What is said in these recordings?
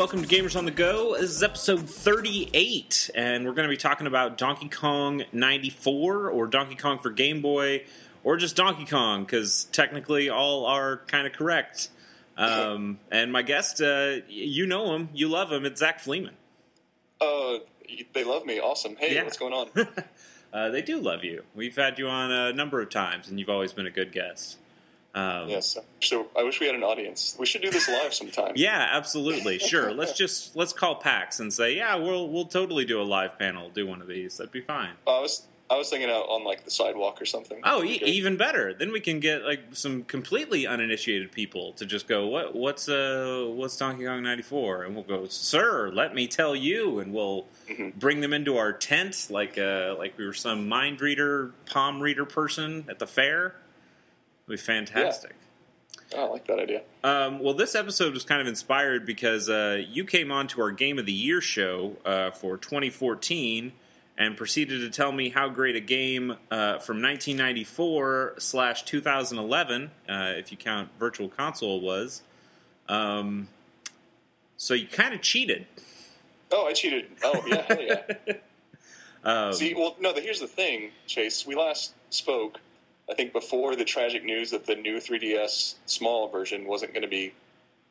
Welcome to Gamers on the Go. This is episode 38, and we're going to be talking about Donkey Kong 94 or Donkey Kong for Game Boy or just Donkey Kong because technically all are kind of correct. Um, and my guest, uh, you know him, you love him. It's Zach Fleeman. Uh, they love me. Awesome. Hey, Yeah. what's going on? Uh, they do love you. We've had you on a number of times, and you've always been a good guest. Um, yes. So I wish we had an audience. We should do this live sometime. Yeah, absolutely. Sure. let's just let's call PAX and say, yeah, we'll we'll totally do a live panel, do one of these. That'd be fine. I was I was thinking out on like the sidewalk or something. Oh, e- even better. Then we can get like some completely uninitiated people to just go, "What? What's uh? What's Donkey Kong '94?" And we'll go, "Sir, let me tell you," and we'll Mhm. bring them into our tent like uh like we were some mind reader, palm reader person at the fair. It'd be fantastic. Oh, I like that idea. Um, well, this episode was kind of inspired because uh, you came on to our Game of the Year show uh, for 2014 and proceeded to tell me how great a game uh, from 1994 slash 2011, uh, if you count Virtual Console, was. Um, so you kind of cheated. Oh, I cheated. Oh, yeah, hell yeah. Um, See, well, no. The, here's the thing, Chase. We last spoke, I think, before the tragic news that the new 3DS small version wasn't going to be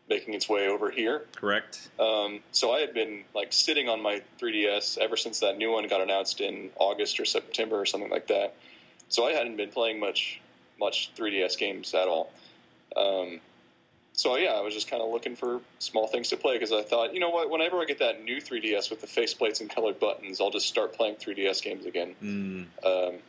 making its way over here. correct. Um, so I had been like sitting on my 3DS ever since that new one got announced in August or September or something like that. So I hadn't been playing much much 3DS games at all. Um, so yeah, I was just kind of looking for small things to play because I thought, you know what, whenever I get that new 3DS with the faceplates and colored buttons, I'll just start playing 3DS games again. Mm, Um,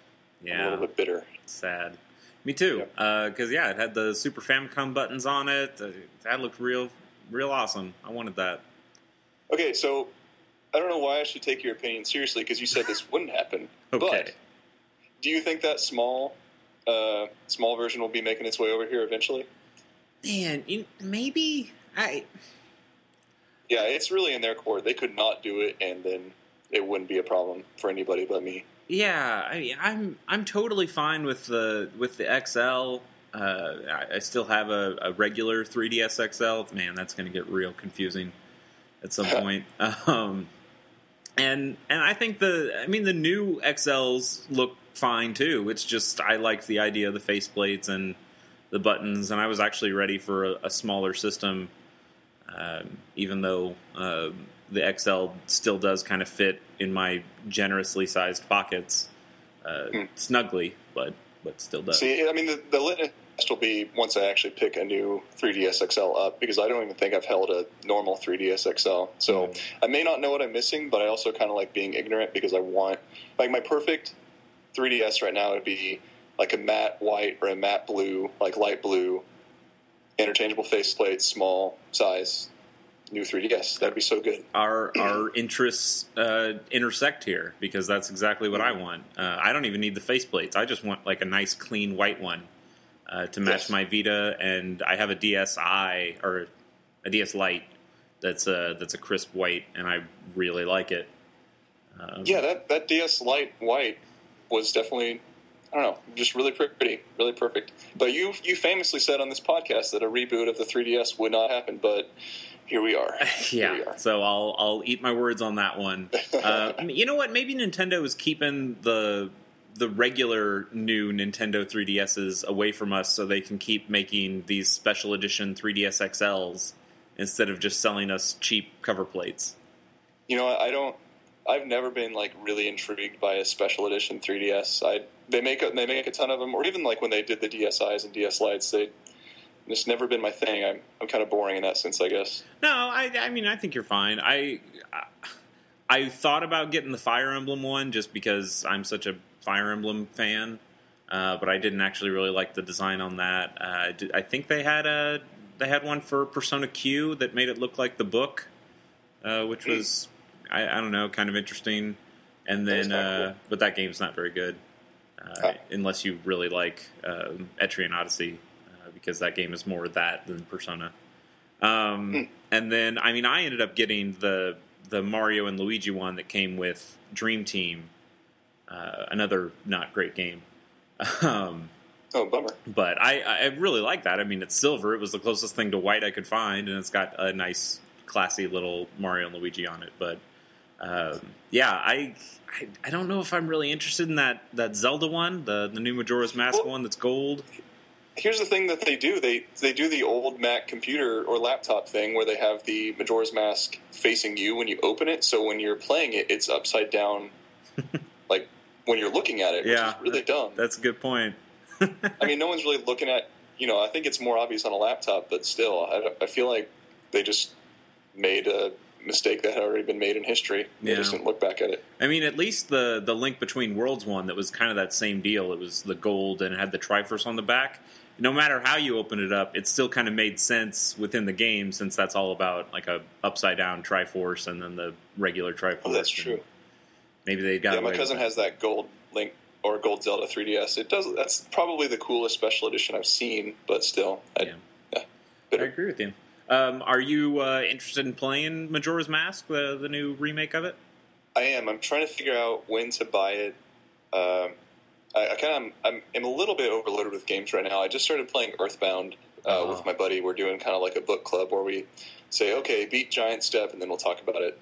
I'm a little bit bitter. Sad. Me too. Because yeah, it had the Super Famicom buttons on it. Uh, that looked real, real awesome. I wanted that. Okay, so I don't know why I should take your opinion seriously because you said this wouldn't happen. Okay. But do you think that small, uh, small version will be making its way over here eventually? Man, you, maybe I. Yeah, it's really in their court. They could not do it, and then it wouldn't be a problem for anybody but me. Yeah, I, I'm I'm totally fine with the with the XL. Uh, I, I still have a, a regular 3ds XL. Man, that's going to get real confusing at some point. Um, and and I think the I mean the new XLs look fine too. It's just I liked the idea of the faceplates and the buttons, and I was actually ready for a, a smaller system, um, even though uh, the XL still does kind of fit in my generously sized pockets uh, Hmm. snugly, but but still does. See, I mean, the, the litmus test will be once I actually pick a new 3DS XL up because I don't even think I've held a normal 3DS XL. So Mm. I may not know what I'm missing, but I also kind of like being ignorant because I want like my perfect 3DS right now would be like a matte white or a matte blue, like light blue, interchangeable faceplate, small size, new 3DS. That'd be so good. our our interests uh, intersect here because that's exactly what I want. Uh, I don't even need the faceplates. I just want like a nice clean white one uh, to match Yes. my Vita, and I have a DSi or a DS Lite that's a that's a crisp white, and I really like it. Um, Yeah, that, that DS Lite white was definitely, I don't know, just really pretty, really perfect. But you you famously said on this podcast that a reboot of the 3DS would not happen, but here we are. Here we yeah. are. So I'll I'll eat my words on that one. Uh, you know what? Maybe Nintendo is keeping the the regular new Nintendo 3DSs away from us so they can keep making these special edition 3DS XLs instead of just selling us cheap cover plates. You know, I don't. I've never been like really intrigued by a special edition 3DS. I they make a, they make a ton of them, or even like when they did the DSi's and DS Lites, they it's never been my thing. I'm I'm kind of boring in that sense, I guess. No, I, I mean I think you're fine. I I thought about getting the Fire Emblem one just because I'm such a Fire Emblem fan, uh, but I didn't actually really like the design on that. Uh, I did- I think they had a they had one for Persona Q that made it look like the book, uh, which was I, I don't know kind of interesting. And then, uh, but that game's not very good uh, unless you really like um, Etrian Odyssey, uh, because that game is more that than Persona. Um, Hmm. And then, I mean, I ended up getting the the Mario and Luigi one that came with Dream Team, uh, another not great game. Um, Oh, bummer. but I, I really like that. I mean, it's silver. It was the closest thing to white I could find, and it's got a nice, classy little Mario and Luigi on it. But um, yeah, I, I, I don't know if I'm really interested in that that Zelda one, the the new Majora's Mask Well- one that's gold. Here's the thing that they do they they do the old Mac computer or laptop thing where they have the Majora's Mask facing you when you open it. So when you're playing it, it's upside down, like when you're looking at it, which Yeah. is really dumb. That's a good point. I mean, no one's really looking at. You know, I think it's more obvious on a laptop, but still, I, I feel like they just made a mistake that had already been made in history. They Yeah. just didn't look back at it. I mean, at least the the link between worlds one that was kind of that same deal. It was the gold and it had the Triforce on the back. No matter how you open it up, it still kind of made sense within the game since that's all about like a upside down Triforce and then the regular Triforce. Oh, that's true. Maybe they got Yeah, my cousin has that gold Link or gold Zelda 3DS. It does. That's probably the coolest special edition I've seen, but still, I, Yeah. yeah, I agree with you. Um, are you uh, interested in playing Majora's Mask, the the new remake of it? I am. I'm trying to figure out when to buy it. Um, I, I kind of I'm, I'm a little bit overloaded with games right now. I just started playing Earthbound uh, Oh. with my buddy. We're doing kind of like a book club where we say, okay, beat Giant Step, and then we'll talk about it.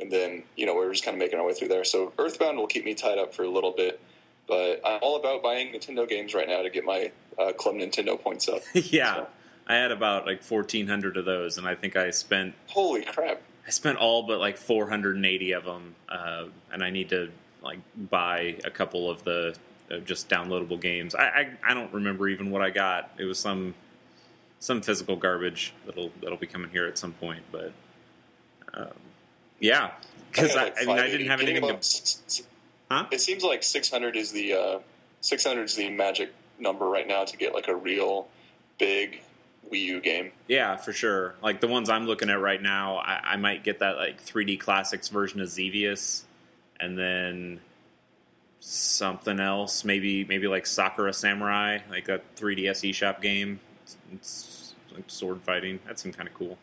And then you know we're just kind of making our way through there. So Earthbound will keep me tied up for a little bit. But I'm all about buying Nintendo games right now to get my uh, Club Nintendo points up. yeah, So- I had about like fourteen hundred of those, and I think I spent Holy crap! I spent all but like 480 of them, uh, and I need to like buy a couple of the uh, just downloadable games. I, I I don't remember even what I got. It was some some physical garbage that'll that'll be coming here at some point. But um, yeah, because I, like, I mean I didn't have anything to. Huh? It seems like 600 is the uh, 600 is the magic number right now to get like a real big Wii U game. Yeah, for sure. Like the ones I'm looking at right now, I, I might get that like 3D Classics version of Xevious, and then something else. Maybe maybe like Sakura Samurai, like a 3DS eShop game. It's, it's like sword fighting. That seemed kind of cool.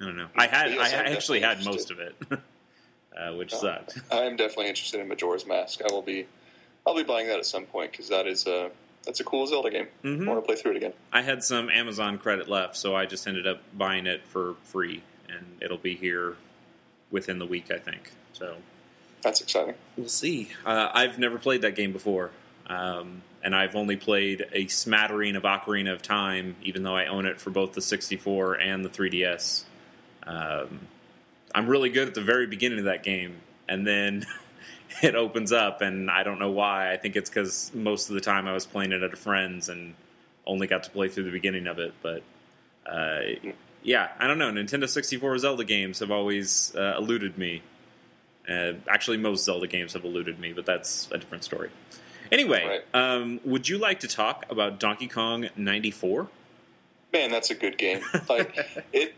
I don't know. I had Yes, I I'm actually had definitely most of it, uh, which Oh. sucked. I am definitely interested in Majora's Mask. I will be, I'll be buying that at some point because that is a that's a cool Zelda game. Mhm. I want to play through it again. I had some Amazon credit left, so I just ended up buying it for free, and it'll be here within the week, I think. So That's exciting. We'll see. Uh, I've never played that game before, um, and I've only played a smattering of Ocarina of Time, even though I own it for both the 64 and the 3DS. Um, I'm really good at the very beginning of that game, and then it opens up, and I don't know why. I think it's because most of the time I was playing it at a friend's and only got to play through the beginning of it. But uh, yeah, I don't know. Nintendo 64 Zelda games have always uh, eluded me. Uh, actually, most Zelda games have eluded me, but that's a different story. Anyway, um, would you like to talk about Donkey Kong 94? Man, that's a good game. Like it.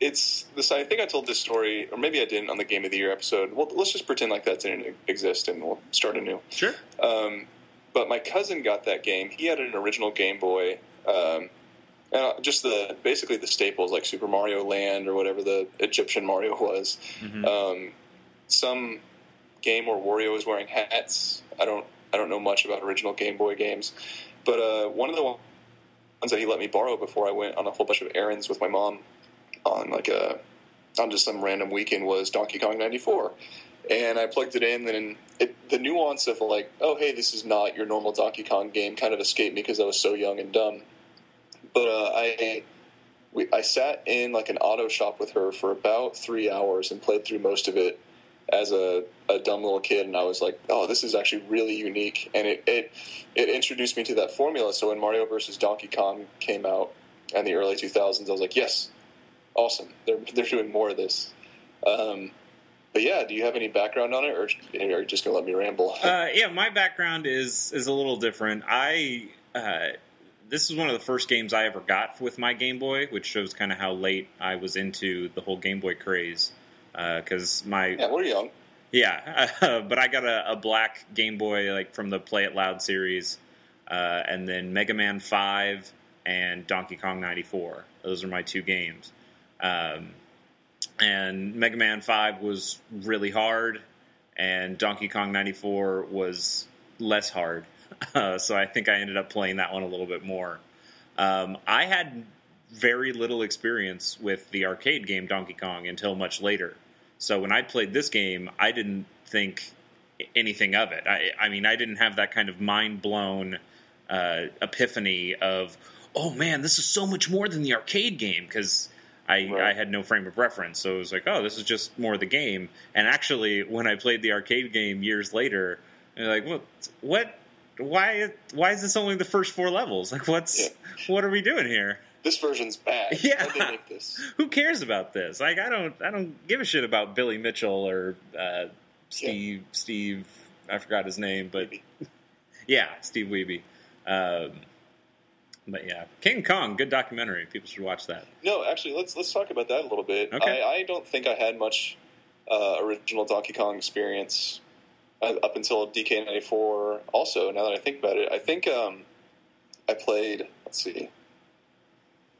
It's this. I think I told this story, or maybe I didn't on the Game of the Year episode. Well, let's just pretend like that didn't exist, and we'll start anew. Sure. Um, but my cousin got that game. He had an original Game Boy. Um, uh, just the basically the staples like Super Mario Land or whatever the Egyptian Mario was. Mhm. Um, some game where Wario is wearing hats. I don't I don't know much about original Game Boy games, but uh, one of the ones that he let me borrow before I went on a whole bunch of errands with my mom on like a on just some random weekend was Donkey Kong '94, and I plugged it in, and it, the nuance of like, oh hey, this is not your normal Donkey Kong game, kind of escaped me because I was so young and dumb. But uh, I we, I sat in like an auto shop with her for about three hours and played through most of it as a, a dumb little kid, and I was like, "Oh, this is actually really unique," and it it it introduced me to that formula. So when Mario versus Donkey Kong came out in the early 2000s, I was like, "Yes, awesome! They're they're doing more of this." Um, but yeah, do you have any background on it, or are you just gonna let me ramble? Uh, yeah, my background is is a little different. I uh, this is one of the first games I ever got with my Game Boy, which shows kind of how late I was into the whole Game Boy craze. Because my yeah, we're young. Yeah, but I got a, a black Game Boy like from the Play It Loud series, uh, and then Mega Man Five and Donkey Kong ninety four. Those are my two games. Um, and Mega Man Five was really hard, and Donkey Kong ninety four was less hard. Uh, so I think I ended up playing that one a little bit more. Um, I had very little experience with the arcade game Donkey Kong until much later. So when I played this game, I didn't think anything of it. I, I mean, I didn't have that kind of mind blown uh, epiphany of, oh man, this is so much more than the arcade game because I, right. I had no frame of reference. So it was like, oh, this is just more of the game. And actually, when I played the arcade game years later, I'm like, what? What? Why? Why is this only the first four levels? Like, what's yeah. what are we doing here? This version's bad. Yeah. Who cares about this? Like, I don't. I don't give a shit about Billy Mitchell or uh, Steve. Yeah. Steve. I forgot his name, but yeah, Steve Wiebe. Um, but yeah, King Kong, good documentary. People should watch that. No, actually, let's let's talk about that a little bit. Okay. I, I don't think I had much uh, original Donkey Kong experience uh, up until DK94. Also, now that I think about it, I think um, I played. Let's see.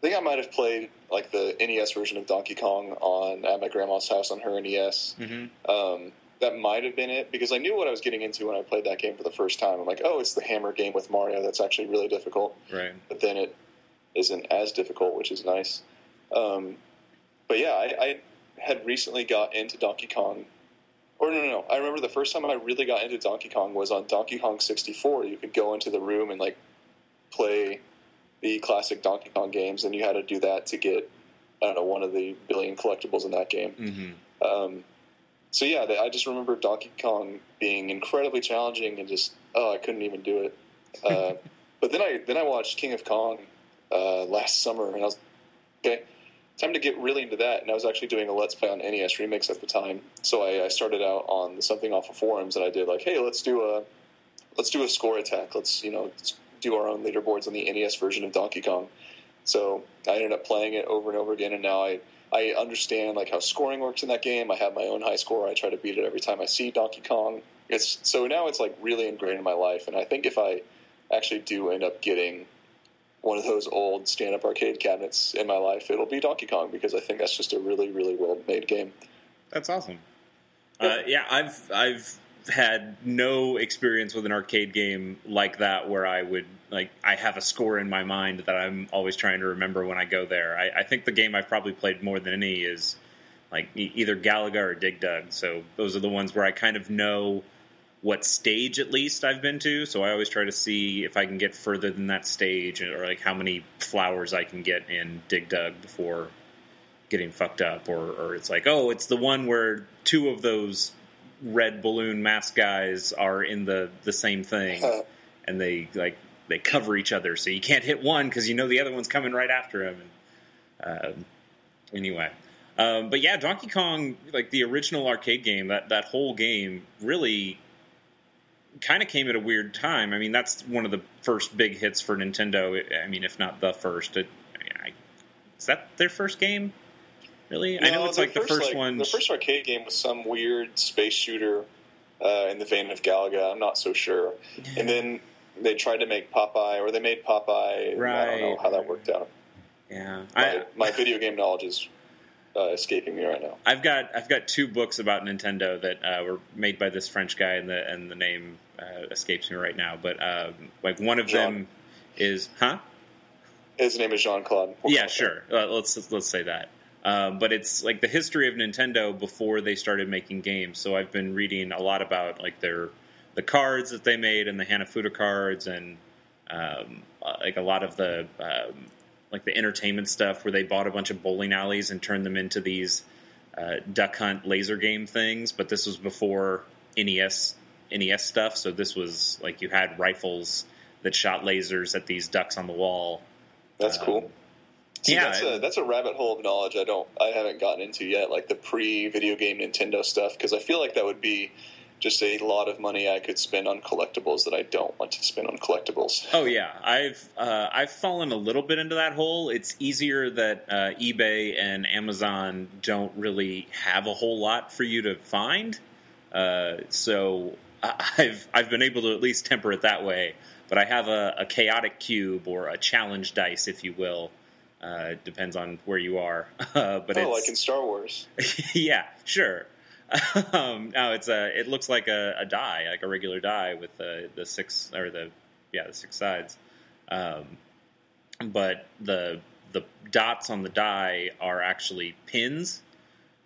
I think I might have played like the NES version of Donkey Kong on at my grandma's house on her NES. Mm-hmm. Um, that might have been it because I knew what I was getting into when I played that game for the first time. I'm like, oh, it's the hammer game with Mario. That's actually really difficult. Right. But then it isn't as difficult, which is nice. Um, but yeah, I, I, had recently got into Donkey Kong. Or no, no, no. I remember the first time I really got into Donkey Kong was on Donkey Kong 64. You could go into the room and like play the classic Donkey Kong games, and you had to do that to get I don't know one of the billion collectibles in that game. Mm-hmm. Um, so yeah, I just remember Donkey Kong being incredibly challenging and just oh, I couldn't even do it. Uh, but then I then I watched King of Kong uh, last summer, and I was okay. Time to get really into that, and I was actually doing a Let's Play on NES Remix at the time. So I, I started out on something off Awful forums, and I did like, hey, let's do a let's do a score attack. Let's you know do our own leaderboards on the NES version of Donkey Kong. So I ended up playing it over and over again, and now I I understand like how scoring works in that game. I have my own high score. I try to beat it every time I see Donkey Kong. It's so now it's like really ingrained in my life, and I think if I actually do end up getting one of those old stand-up arcade cabinets in my life, it'll be Donkey Kong because I think that's just a really, really well-made game. That's awesome. Yeah, uh, yeah I've I've had no experience with an arcade game like that where I would like I have a score in my mind that I'm always trying to remember when I go there. I, I think the game I've probably played more than any is like either Galaga or Dig Dug. So those are the ones where I kind of know what stage at least I've been to. So I always try to see if I can get further than that stage or like how many flowers I can get in Dig Dug before getting fucked up or, or it's like oh it's the one where two of those red balloon mask guys are in the the same thing, and they like they cover each other, so you can't hit one because you know the other one's coming right after him. And, uh, anyway, um, but yeah, Donkey Kong, like the original arcade game, that that whole game really kind of came at a weird time. I mean, that's one of the first big hits for Nintendo. I mean, if not the first. It, I, is that their first game? Really? No, I know it's like first, the first like, one. The first arcade game was some weird space shooter uh, in the vein of Galaga. I'm not so sure. And then they tried to make Popeye, or they made Popeye. Right. I don't know how that worked out. Yeah, my, I, my video game knowledge is uh, escaping me right now. I've got I've got two books about Nintendo that uh, were made by this French guy, and the and the name uh, escapes me right now. But um, like one of Jean. them is huh? His name is Jean Claude. yeah, sure. Uh, let's let's say that. Um, but it's like the history of Nintendo before they started making games. So I've been reading a lot about like their the cards that they made and the Hanafuda cards and um, like a lot of the um, like the entertainment stuff where they bought a bunch of bowling alleys and turned them into these uh, duck hunt laser game things. But this was before NES NES stuff, so this was like you had rifles that shot lasers at these ducks on the wall. That's um, cool. See, yeah, that's a that's a rabbit hole of knowledge I don't I haven't gotten into yet, like the pre video game Nintendo stuff, because I feel like that would be just a lot of money I could spend on collectibles that I don't want to spend on collectibles. Oh yeah, I've uh, I've fallen a little bit into that hole. It's easier that uh, eBay and Amazon don't really have a whole lot for you to find, uh, so I've I've been able to at least temper it that way. But I have a, a chaotic cube or a challenge dice, if you will uh, depends on where you are. Uh, but oh, like in Star Wars. yeah, sure. um, no, it's a. It looks like a, a die, like a regular die with the the six or the yeah the six sides. Um, but the the dots on the die are actually pins.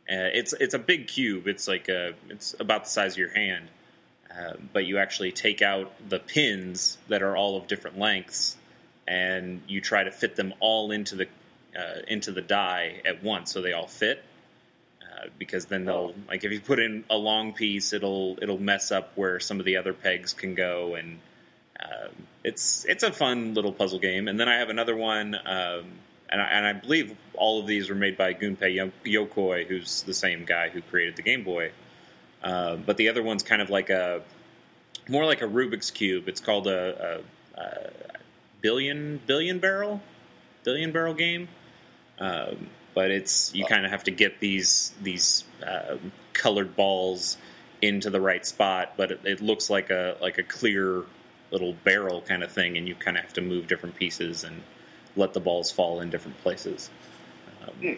Uh, it's it's a big cube. It's like a it's about the size of your hand, uh, but you actually take out the pins that are all of different lengths, and you try to fit them all into the uh, into the die at once, so they all fit. Uh, because then they'll like if you put in a long piece, it'll it'll mess up where some of the other pegs can go, and um, it's it's a fun little puzzle game. And then I have another one, um, and, I, and I believe all of these were made by Gunpei Yokoi, who's the same guy who created the Game Boy. Uh, but the other one's kind of like a more like a Rubik's cube. It's called a, a, a billion billion barrel billion barrel game. Um, but it's you kind of have to get these these uh, colored balls into the right spot. But it, it, looks like a like a clear little barrel kind of thing, and you kind of have to move different pieces and let the balls fall in different places. Um, hmm.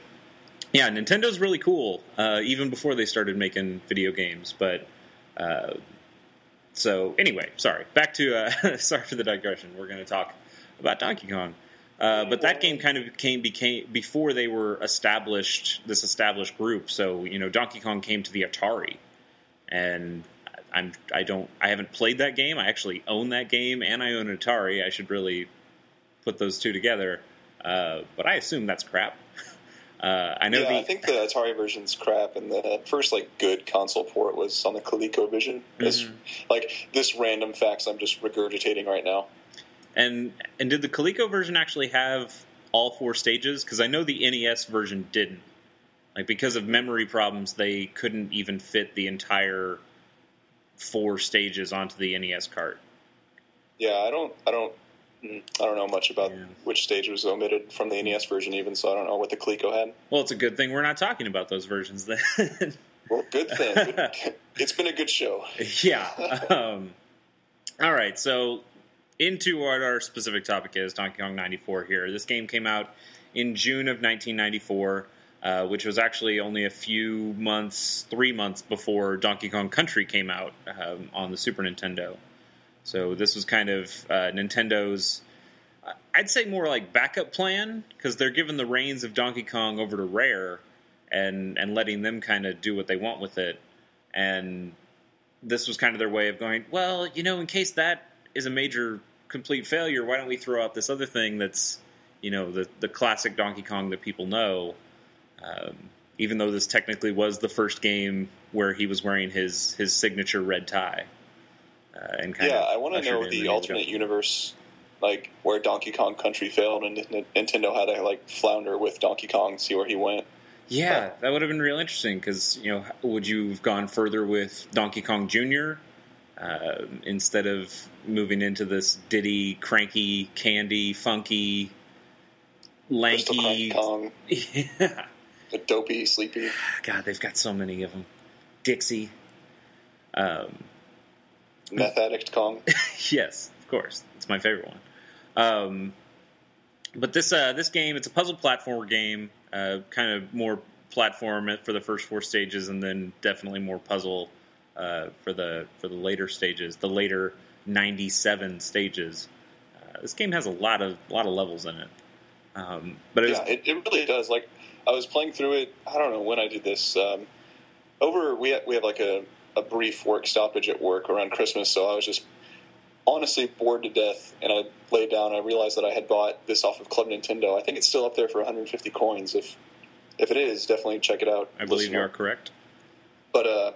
Yeah, Nintendo's really cool, uh, even before they started making video games. But uh, so anyway, sorry. Back to uh, sorry for the digression. We're going to talk about Donkey Kong. Uh, but that game kind of came became before they were established this established group. So you know, Donkey Kong came to the Atari, and I'm I don't I haven't played that game. I actually own that game, and I own an Atari. I should really put those two together. Uh, but I assume that's crap. Uh, I know. Yeah, the, I think the Atari version's crap, and the first like good console port was on the ColecoVision. Mm-hmm. Like this random facts I'm just regurgitating right now. And and did the Coleco version actually have all four stages? Because I know the NES version didn't. Like because of memory problems, they couldn't even fit the entire four stages onto the NES cart. Yeah, I don't, I don't, I don't know much about yeah. which stage was omitted from the NES version, even so I don't know what the Coleco had. Well, it's a good thing we're not talking about those versions then. well, good thing. it's been a good show. Yeah. Um, all right, so into what our specific topic is Donkey Kong 94 here. This game came out in June of 1994, uh, which was actually only a few months, three months before Donkey Kong Country came out um, on the Super Nintendo. So this was kind of uh, Nintendo's, I'd say more like backup plan, because they're giving the reins of Donkey Kong over to Rare and, and letting them kind of do what they want with it. And this was kind of their way of going, well, you know, in case that is a major complete failure, why don't we throw out this other thing that's, you know, the the classic Donkey Kong that people know? Um, even though this technically was the first game where he was wearing his his signature red tie. Uh, and yeah, I want to know the, alternate jump. universe, like where Donkey Kong Country failed and Nintendo had to like flounder with Donkey Kong, see where he went. Yeah, that would have been real interesting because you know, would you have gone further with Donkey Kong Jr. Uh, instead of moving into this Diddy, cranky, candy, funky, lanky, Kong. yeah, the dopey, sleepy. God, they've got so many of them. Dixie, um, meth addict Kong. yes, of course, it's my favorite one. Um, but this uh, this game, it's a puzzle platformer game, uh, kind of more platform for the first four stages, and then definitely more puzzle uh, for the for the later stages, the later '97 stages. Uh, this game has a lot of lot of levels in it. Um, but it yeah, was, it, it, really does. Like I was playing through it. I don't know when I did this. Um, over we have, we have like a, a brief work stoppage at work around Christmas, so I was just honestly bored to death. And I laid down. I realized that I had bought this off of Club Nintendo. I think it's still up there for 150 coins. If if it is, definitely check it out. I believe you are correct. But uh,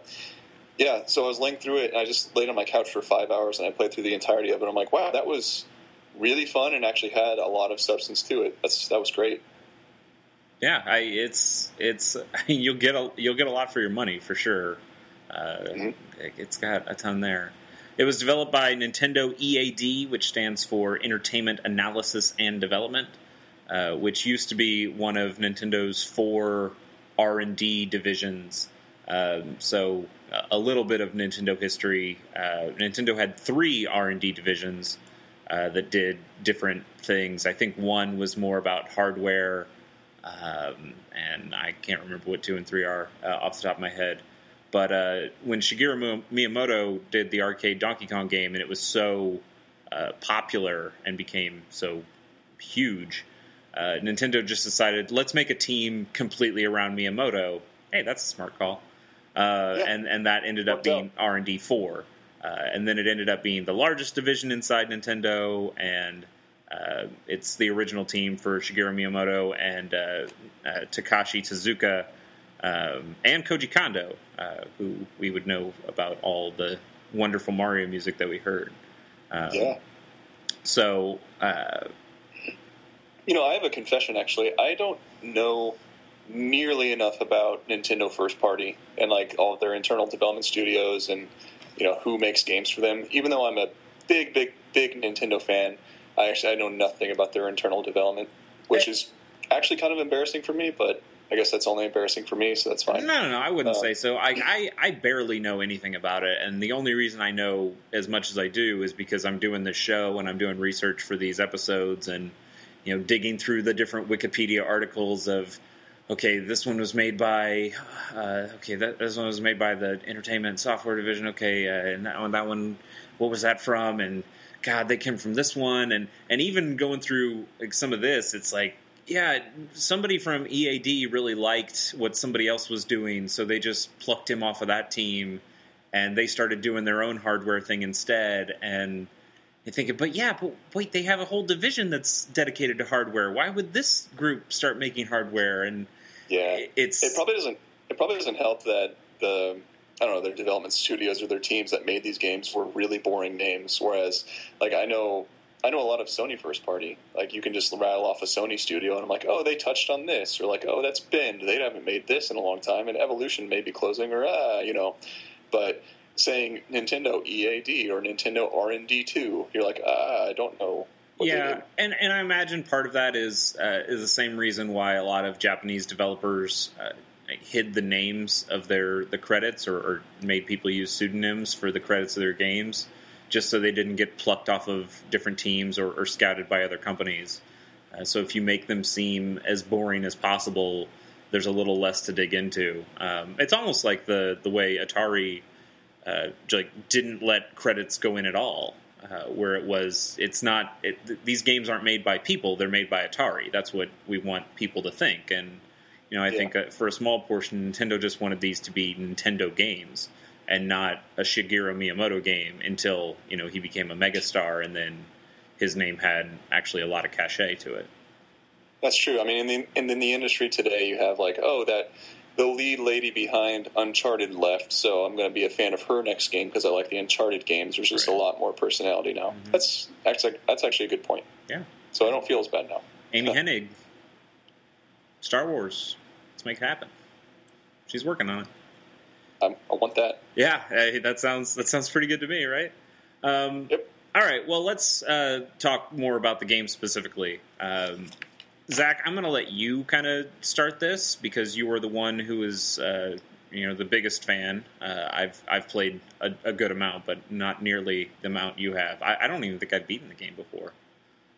yeah, so I was laying through it, and I just laid on my couch for five hours, and I played through the entirety of it. I'm like, wow, that was really fun, and actually had a lot of substance to it. That's that was great. Yeah, I, it's it's you'll get a you'll get a lot for your money for sure. Uh, mm-hmm. It's got a ton there. It was developed by Nintendo EAD, which stands for Entertainment Analysis and Development, uh, which used to be one of Nintendo's four R and D divisions. Um, so a little bit of Nintendo history. Uh, Nintendo had three R and D divisions uh, that did different things. I think one was more about hardware, um, and I can't remember what two and three are uh, off the top of my head. But uh, when Shigeru Miyamoto did the arcade Donkey Kong game, and it was so uh, popular and became so huge, uh, Nintendo just decided let's make a team completely around Miyamoto. Hey, that's a smart call. Uh, Yeah. and and that ended up Worked being R and D four, uh, and then it ended up being the largest division inside Nintendo, and uh, it's the original team for Shigeru Miyamoto and uh, uh, Takashi Tezuka um, and Koji Kondo, uh, who we would know about all the wonderful Mario music that we heard. Um, Yeah. So uh, You know, I have a confession actually. I don't know nearly enough about Nintendo first party and like all of their internal development studios and you know who makes games for them. Even though I'm a big, big, big Nintendo fan, I actually I know nothing about their internal development, which is actually kind of embarrassing for me. But I guess that's only embarrassing for me, so that's No, fine. no, no. I wouldn't Uh, say so. I, I, I barely know anything about it, and the only reason I know as much as I do is because I'm doing this show and I'm doing research for these episodes, and you know, digging through the different Wikipedia articles of, okay, this one was made by, uh, okay, that this one was made by the Entertainment Software Division. Okay, uh, and that one, that one, what was that from? And God, they came from this one, and and even going through like some of this, it's like yeah, somebody from EAD really liked what somebody else was doing, so they just plucked him off of that team, and they started doing their own hardware thing instead. And you're thinking, but yeah, but wait, they have a whole division that's dedicated to hardware. Why would this group start making hardware? And Yeah, it's it probably doesn't. It probably doesn't help that the I don't know their development studios or their teams that made these games were really boring names. Whereas, like I know, I know a lot of Sony first party. Like you can just rattle off a Sony studio, and I'm like, oh, they touched on this, or like, oh, that's Bend. They haven't made this in a long time, and Evolution may be closing, or ah, you know. But saying Nintendo EAD or Nintendo R and D two, you're like, ah, I don't know. What yeah, and and I imagine part of that is uh, is the same reason why a lot of Japanese developers uh, hid the names of their the credits or, or made people use pseudonyms for the credits of their games, just so they didn't get plucked off of different teams or, or scouted by other companies. Uh, so if you make them seem as boring as possible, there's a little less to dig into. Um, it's almost like the the way Atari uh, like didn't let credits go in at all. Uh, where it was, it's not. It, th- these games aren't made by people; they're made by Atari. That's what we want people to think. And you know, I Yeah. think uh, for a small portion, Nintendo just wanted these to be Nintendo games and not a Shigeru Miyamoto game until you know he became a megastar, and then his name had actually a lot of cachet to it. That's true. I mean, in the in, in the industry today, you have like, oh, that the lead lady behind Uncharted left, so I'm going to be a fan of her next game because I like the Uncharted games. There's just Right. a lot more personality now. Mhm. That's actually that's actually a good point. Yeah. So I don't feel as bad now. Amy Yeah. Hennig, Star Wars, let's make it happen. She's working on it. I'm, I want that. Yeah, hey, that sounds that sounds pretty good to me, right? Um, Yep. All right, well, let's uh, talk more about the game specifically. Um, Zach, I'm going to let you kind of start this because you were the one who is, uh, you know, the biggest fan. Uh, I've I've played a, a good amount, but not nearly the amount you have. I, I don't even think I've beaten the game before.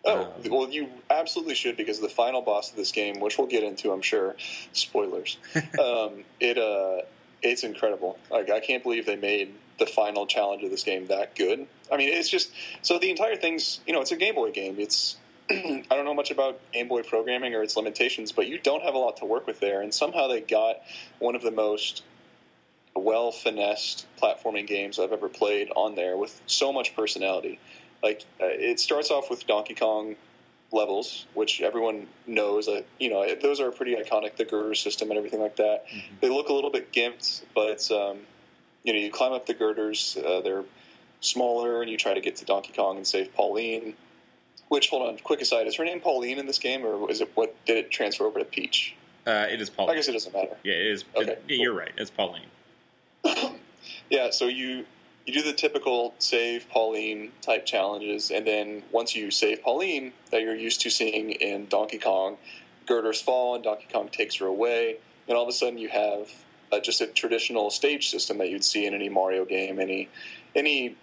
Oh, Um, well, you absolutely should because the final boss of this game, which we'll get into, I'm sure, spoilers. um, it uh, it's incredible. Like I can't believe they made the final challenge of this game that good. I mean, it's just so the entire thing's you know it's a Game Boy game. It's I don't know much about Game Boy programming or its limitations, but you don't have a lot to work with there, and somehow they got one of the most well finessed platforming games I've ever played on there with so much personality. Like uh, it starts off with Donkey Kong levels, which everyone knows. Uh, you know, those are pretty iconic. The girder system and everything like that. They look a little bit gimped, but it's um, you know you climb up the girders. Uh, they're smaller, and you try to get to Donkey Kong and save Pauline. Which, hold on, quick aside, is her name Pauline in this game, or is it what did it transfer over to Peach? Uh, it is Pauline. I guess it doesn't matter. yeah, it is. Okay, it- you're right. It's Pauline. Yeah, so you you do the typical save Pauline type challenges, and then once you save Pauline, that you're used to seeing in Donkey Kong, girders fall and Donkey Kong takes her away, and all of a sudden you have uh, just a traditional stage system that you'd see in any Mario game, any any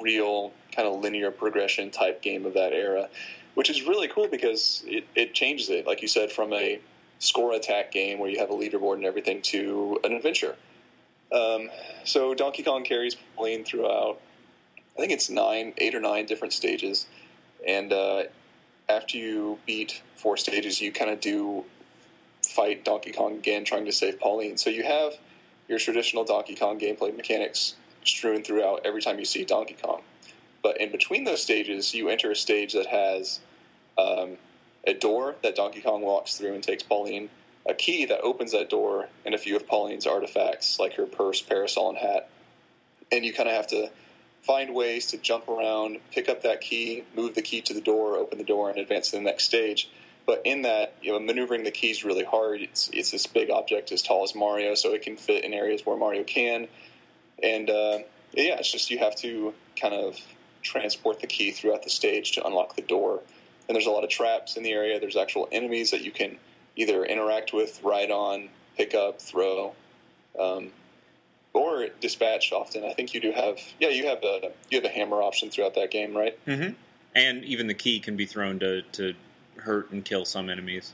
real kind of linear progression type game of that era, which is really cool because it, it changes it, like you said, from a score attack game where you have a leaderboard and everything to an adventure. Um, so Donkey Kong carries Pauline throughout. I think it's nine, eight or nine different stages, and uh, after you beat four stages, you kind of do fight Donkey Kong again, trying to save Pauline. So you have your traditional Donkey Kong gameplay mechanics strewn throughout every time you see Donkey Kong. But in between those stages, you enter a stage that has um, a door that Donkey Kong walks through and takes Pauline, a key that opens that door, and a few of Pauline's artifacts, like her purse, parasol, and hat. And you kind of have to find ways to jump around, pick up that key, move the key to the door, open the door, and advance to the next stage. But in that, you know, maneuvering the key is really hard. It's it's this big object as tall as Mario, so it can fit in areas where Mario can. And uh, yeah, it's just you have to kind of transport the key throughout the stage to unlock the door. And there's a lot of traps in the area. There's actual enemies that you can either interact with, ride on, pick up, throw, um, or dispatch. Often, I think you do have. Yeah, you have a you have a hammer option throughout that game, right? Mm-hmm. And even the key can be thrown to to hurt and kill some enemies.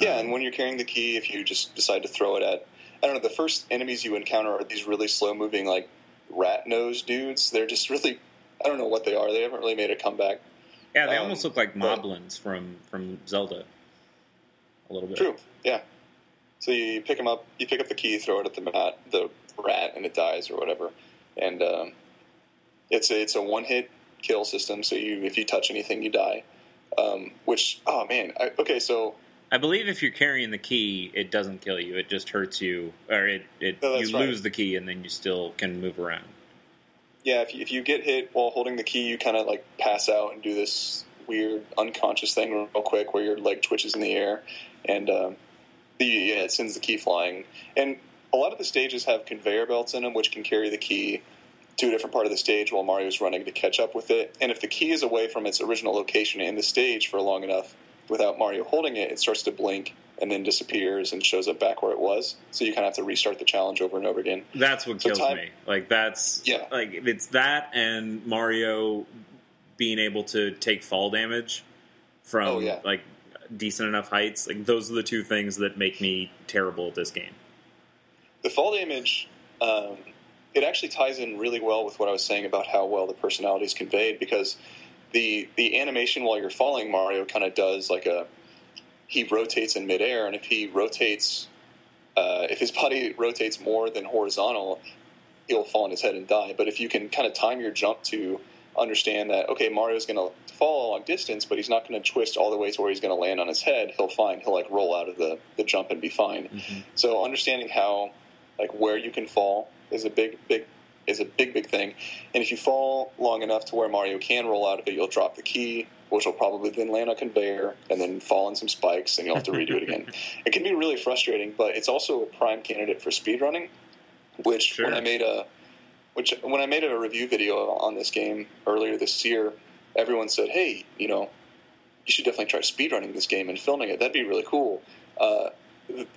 Yeah, and when you're carrying the key, if you just decide to throw it at, I don't know, the first enemies you encounter are these really slow moving, like rat nose dudes. They're just really, I don't know what they are. They haven't really made a comeback. Yeah, they Um, almost look like but- moblins from from Zelda. A little bit. True. Yeah. So you pick them up, you pick up the key, throw it at the mat, the rat, and it dies or whatever. And um, it's a, it's a one hit kill system. So you if you touch anything, you die. Um, which oh man, I, okay, so I believe if you're carrying the key, it doesn't kill you. It just hurts you, or it, it No, you right. lose the key, and then you still can move around. yeah, if you, if you get hit while holding the key, you kind of like pass out and do this weird unconscious thing real quick where your leg twitches in the air, and um, the yeah, it sends the key flying. And a lot of the stages have conveyor belts in them, which can carry the key to a different part of the stage while Mario's running to catch up with it. And if the key is away from its original location in the stage for long enough without Mario holding it, it starts to blink and then disappears and shows up back where it was. So you kind of have to restart the challenge over and over again. That's what So kills time- me. Like that's Yeah. Like it's that and Mario being able to take fall damage from Oh, yeah. like decent enough heights. Like those are the two things that make me terrible at this game. The fall damage, um, it actually ties in really well with what I was saying about how well the personality is conveyed because the the animation while you're falling, Mario kind of does like a he rotates in midair, and if he rotates, uh, if his body rotates more than horizontal, he'll fall on his head and die. But if you can kind of time your jump to understand that okay, Mario's going to fall a long distance, but he's not going to twist all the way to where he's going to land on his head. He'll fine. He'll like roll out of the the jump and be fine. So understanding how like where you can fall is a big big is a big big thing. And if you fall long enough to where Mario can roll out of it, you'll drop the key, which will probably then land on conveyor and then fall on some spikes, and you'll have to redo it again. It can be really frustrating, but it's also a prime candidate for speedrunning. Which when I made a which when I made a review video on this game earlier this year, everyone said, "Hey, you know, you should definitely try speedrunning this game and filming it. That'd be really cool." Uh,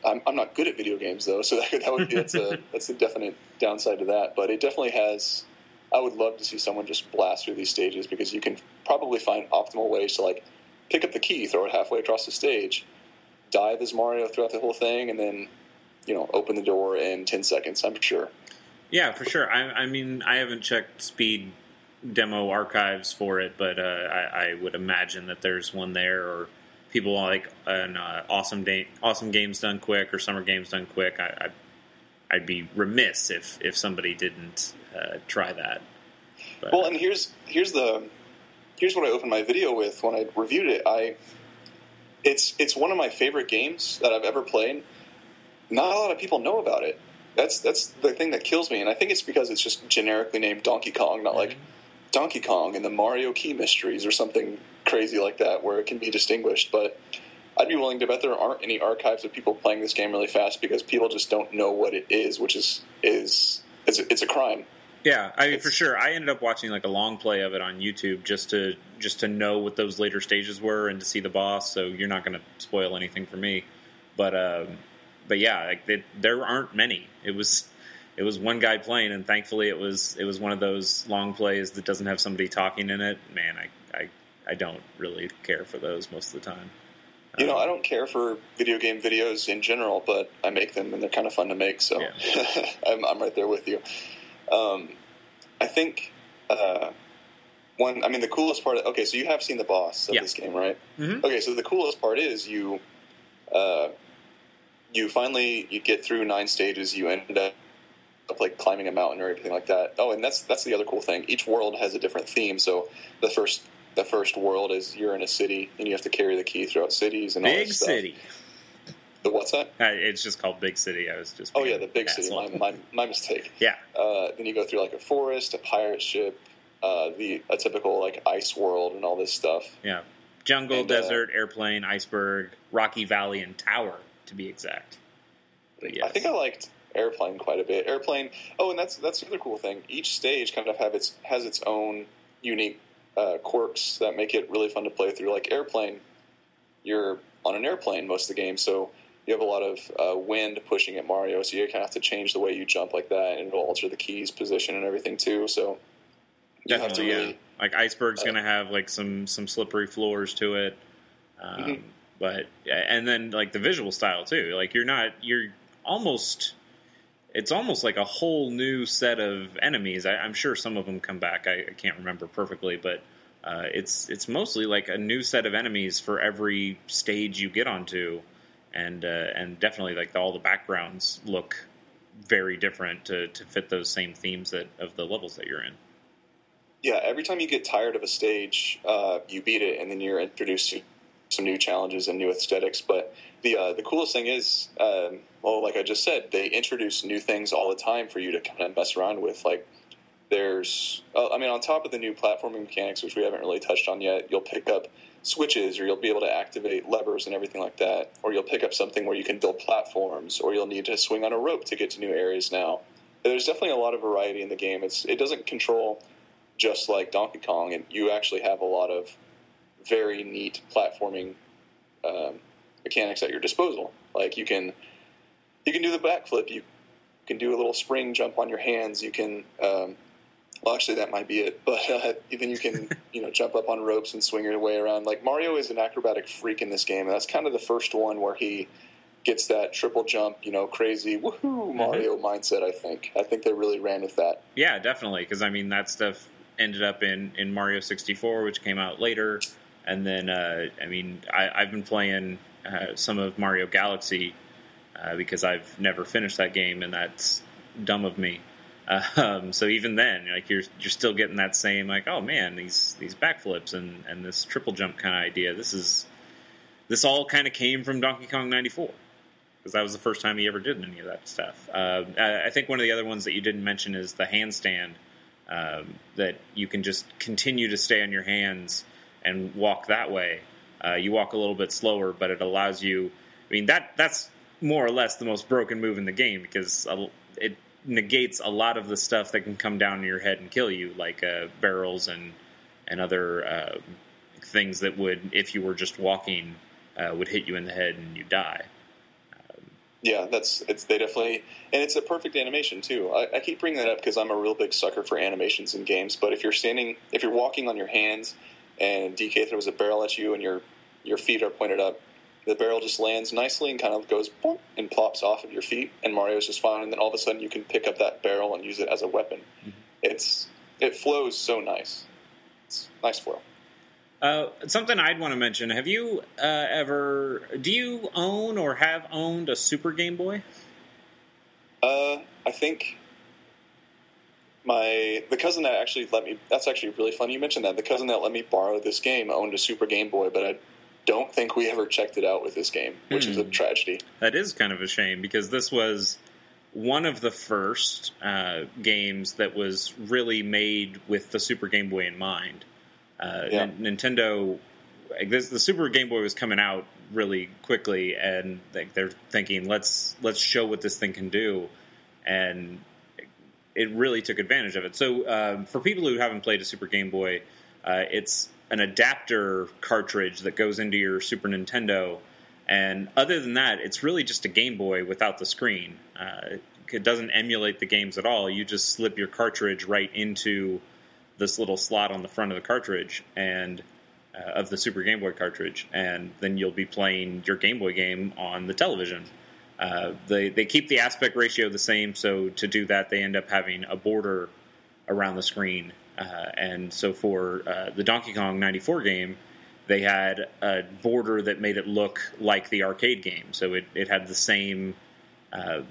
I'm, I'm not good at video games though, so that, that would be that's a that's a definite downside to that. But it definitely has. I would love to see someone just blast through these stages because you can probably find optimal ways to like pick up the key, throw it halfway across the stage, dive as Mario throughout the whole thing, and then you know open the door in ten seconds. I'm sure. Yeah, for sure. I, I mean, I haven't checked speed demo archives for it, but uh, I, I would imagine that there's one there, or people like an uh, awesome day, awesome games done quick, or summer games done quick. I, I, I'd be remiss if if somebody didn't uh, try that. But, Well, and here's here's the here's what I opened my video with when I reviewed it. I it's it's one of my favorite games that I've ever played. Not a lot of people know about it. That's that's the thing that kills me, and I think it's because it's just generically named Donkey Kong, not like Donkey Kong and the Mario Key Mysteries or something crazy like that, where it can be distinguished. But I'd be willing to bet there aren't any archives of people playing this game really fast because people just don't know what it is, which is is it's a, it's a crime. Yeah, I mean, for sure. I ended up watching like a long play of it on YouTube just to just to know what those later stages were and to see the boss. So you're not going to spoil anything for me, but um, but yeah, like there aren't many. It was it was one guy playing, and thankfully it was it was one of those long plays that doesn't have somebody talking in it. Man, I I, I don't really care for those most of the time. You know, I don't care for video game videos in general, but I make them and they're kind of fun to make. So I'm, I'm right there with you. Um, I think uh, one. I mean, the coolest part. Okay, so you have seen the boss of Yeah. this game, right? Mhm. Okay, so the coolest part is you, uh, you finally you get through nine stages. You end up like climbing a mountain or everything like that. Oh, and that's that's the other cool thing. Each world has a different theme. So the first the first world is you're in a city and you have to carry the key throughout cities and all Big. City. The what's that? Uh, it's just called Big City. I was just. Oh yeah, the big city. My, my, my mistake. Yeah. Uh, then you go through like a forest, a pirate ship, uh, the a typical like ice world, and all this stuff. Yeah. Jungle, And, uh, desert, airplane, iceberg, Rocky Valley, and tower, to be exact. But yes. I think I liked airplane quite a bit. Airplane. Oh, and that's that's the other cool thing. Each stage kind of have its has its own unique uh, quirks that make it really fun to play through. Like airplane, you're on an airplane most of the game, so you have a lot of uh, wind pushing at Mario, so you kind of have to change the way you jump like that, and it'll alter the keys position and everything too. So you have to Definitely, really. yeah. Like iceberg's uh, going to have like some some slippery floors to it, um, Mhm. but and then like the visual style too. Like you're not you're almost it's almost like a whole new set of enemies. I, I'm sure some of them come back. I, I can't remember perfectly, but uh, it's it's mostly like a new set of enemies for every stage you get onto, and uh, and definitely like all the backgrounds look very different to, to fit those same themes that of the levels that you're in. Yeah, every time you get tired of a stage, uh, you beat it, and then you're introduced to some new challenges and new aesthetics. But the uh, the coolest thing is, um, well, like I just said, they introduce new things all the time for you to kind of mess around with. Like there's, uh, I mean, on top of the new platforming mechanics, which we haven't really touched on yet, you'll pick up switches, or you'll be able to activate levers and everything like that, or you'll pick up something where you can build platforms, or you'll need to swing on a rope to get to new areas. Now, there's definitely a lot of variety in the game. It's it doesn't control just like Donkey Kong, and you actually have a lot of very neat platforming um, mechanics at your disposal. Like you can you can do the backflip, you can do a little spring jump on your hands. You can um, well, actually that might be it, but uh, even you can you know jump up on ropes and swing your way around. Like Mario is an acrobatic freak in this game, and that's kind of the first one where he gets that triple jump, you know, crazy woohoo Mario mindset. I think I think they really ran with that. Yeah, definitely. Because I mean, that stuff ended up in, in Mario 64, which came out later. And then, uh, I mean, I, I've been playing uh, some of Mario Galaxy uh, because I've never finished that game, and that's dumb of me. Um, so even then, like you're you're still getting that same like, oh man, these these backflips and, and this triple jump kind of idea. This is this all kind of came from Donkey Kong '94 because that was the first time he ever did any of that stuff. Uh, I I think one of the other ones that you didn't mention is the handstand um, that you can just continue to stay on your hands and walk that way. Uh, you walk a little bit slower, but it allows you. I mean that that's more or less the most broken move in the game because it negates a lot of the stuff that can come down to your head and kill you, like uh, barrels and and other uh, things that would, if you were just walking, uh, would hit you in the head and you die. Yeah, that's it's they definitely and it's a perfect animation too. I, I keep bringing that up because I'm a real big sucker for animations in games. But if you're standing, if you're walking on your hands, and DK throws a barrel at you, and your your feet are pointed up, the barrel just lands nicely and kind of goes boom, and plops off of your feet, and Mario's just fine. And then all of a sudden, you can pick up that barrel and use it as a weapon. It's it flows so nice. It's nice flow. Uh, something I'd want to mention: Have you uh, ever? Do you own or have owned a Super Game Boy? Uh, I think my the cousin that actually let me. That's actually really funny. You mentioned that the cousin that let me borrow this game owned a Super Game Boy, but I don't think we ever checked it out with this game, which is a Hmm. tragedy. That is kind of a shame because this was one of the first uh, games that was really made with the Super Game Boy in mind. Uh, Yeah. N- Nintendo, like this, the Super Game Boy was coming out really quickly, and like, they're thinking, let's let's show what this thing can do, and it really took advantage of it. So, um, for people who haven't played a Super Game Boy, uh, it's an adapter cartridge that goes into your Super Nintendo. And other than that, it's really just a Game Boy without the screen. Uh, it doesn't emulate the games at all. You just slip your cartridge right into this little slot on the front of the cartridge and uh, of the Super Game Boy cartridge, and then you'll be playing your Game Boy game on the television. Uh, they they keep the aspect ratio the same, so to do that, they end up having a border around the screen. Uh, and so for uh, the Donkey Kong 94 game, they had a border that made it look like the arcade game. So it, it had the same uh,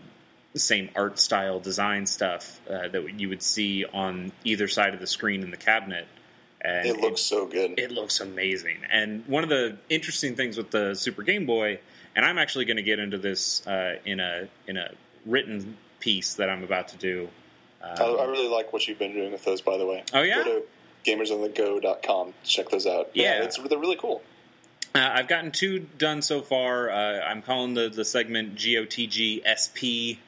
same art style design stuff uh, that you would see on either side of the screen in the cabinet. And it looks it, so good. It looks amazing. And one of the interesting things with the Super Game Boy, and I'm actually going to get into this uh, in a in a written piece that I'm about to do. Um, I, I, really like what you've been doing with those, by the way. Oh yeah. Go to gamersonthego.com. Check those out. Yeah, yeah it's they're really cool. Uh, I've gotten two done so far. Uh, I'm calling the the segment GOTG SP,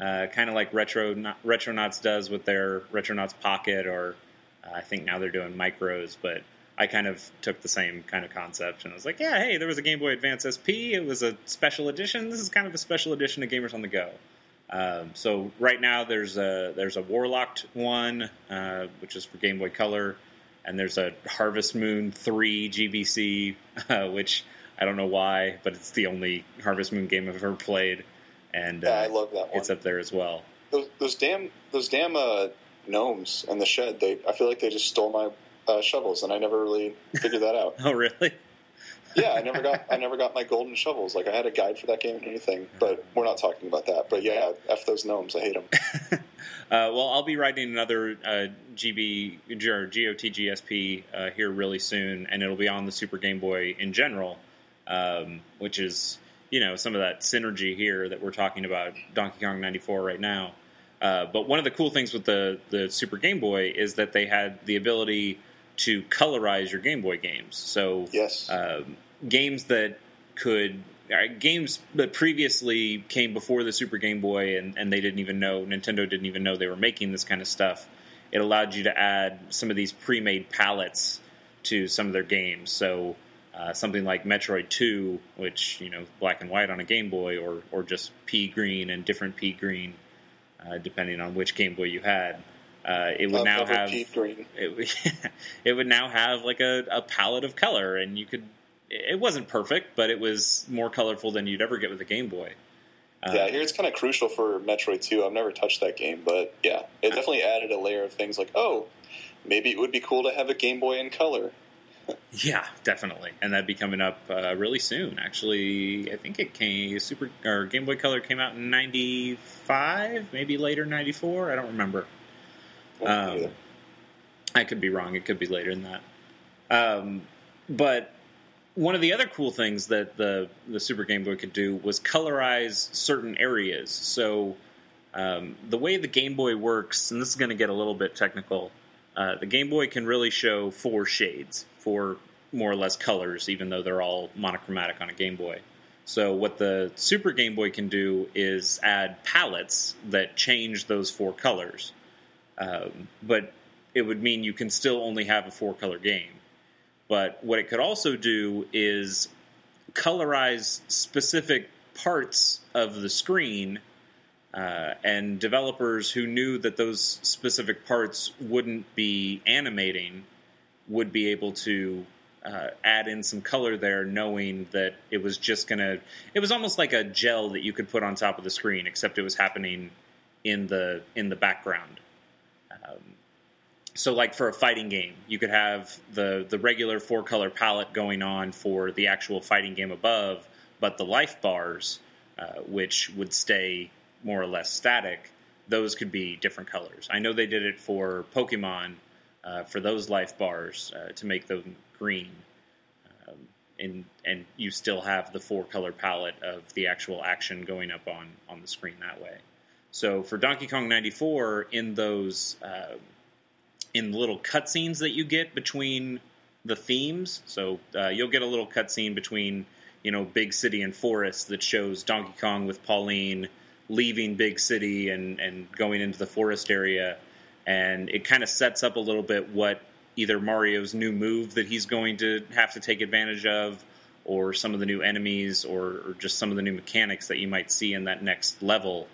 uh, kind of like Retro Retronauts does with their Retronauts Pocket, or uh, I think now they're doing micros, but. I kind of took the same kind of concept and I was like, yeah, hey, there was a Game Boy Advance SP. It was a special edition. This is kind of a special edition of Gamers on the Go. Um, so right now there's a there's a Warlocked one, uh, which is for Game Boy Color, and there's a Harvest Moon three GBC, uh, which I don't know why, but it's the only Harvest Moon game I've ever played, and yeah, I love that one. It's up there as well. Those, those damn those damn uh, gnomes in the shed. They I feel like they just stole my uh, shovels, and I never really figured that out. oh, really? Yeah, I never got I never got my golden shovels. Like I had a guide for that game and anything, but we're not talking about that. But yeah, f those gnomes. I hate them. uh, well, I'll be writing another uh, GB or GOTGSP uh, here really soon, and it'll be on the Super Game Boy in general, um, which is you know some of that synergy here that we're talking about Donkey Kong '94 right now. Uh, but one of the cool things with the the Super Game Boy is that they had the ability to colorize your Game Boy games. So yes, um, games that could uh, games that previously came before the Super Game Boy and, and they didn't even know Nintendo didn't even know they were making this kind of stuff. It allowed you to add some of these pre-made palettes to some of their games. So uh, something like Metroid Two, which you know black and white on a Game Boy, or or just pea green and different pea green, uh, depending on which Game Boy you had. Uh, it would now have it, it, would now have like a, a palette of color, and you could it wasn't perfect, but it was more colorful than you'd ever get with a Game Boy. Uh, yeah, here it's kind of crucial for Metroid 2. I've never touched that game, but yeah, it definitely added a layer of things like, oh, maybe it would be cool to have a Game Boy in color. yeah, definitely, and that'd be coming up uh, really soon. Actually, I think it came Super or Game Boy Color came out in '95, maybe later '94. I don't remember. Um, I could be wrong. It could be later than that. Um, but one of the other cool things that the the Super Game Boy could do was colorize certain areas. So um, the way the Game Boy works, and this is going to get a little bit technical, uh, the Game Boy can really show four shades, four more or less colors, even though they're all monochromatic on a Game Boy. So what the Super Game Boy can do is add palettes that change those four colors. Um, but it would mean you can still only have a four color game. But what it could also do is colorize specific parts of the screen, uh, and developers who knew that those specific parts wouldn't be animating would be able to uh, add in some color there, knowing that it was just gonna. It was almost like a gel that you could put on top of the screen, except it was happening in the in the background. So like for a fighting game, you could have the the regular four color palette going on for the actual fighting game above, but the life bars, uh, which would stay more or less static, those could be different colors. I know they did it for Pokemon uh, for those life bars uh, to make them green, um, and and you still have the four color palette of the actual action going up on on the screen that way. So for Donkey Kong '94, in those uh, in little cutscenes that you get between the themes. So uh, you'll get a little cutscene between you know Big City and Forest that shows Donkey Kong with Pauline leaving Big City and and going into the forest area, and it kind of sets up a little bit what either Mario's new move that he's going to have to take advantage of, or some of the new enemies, or, or just some of the new mechanics that you might see in that next level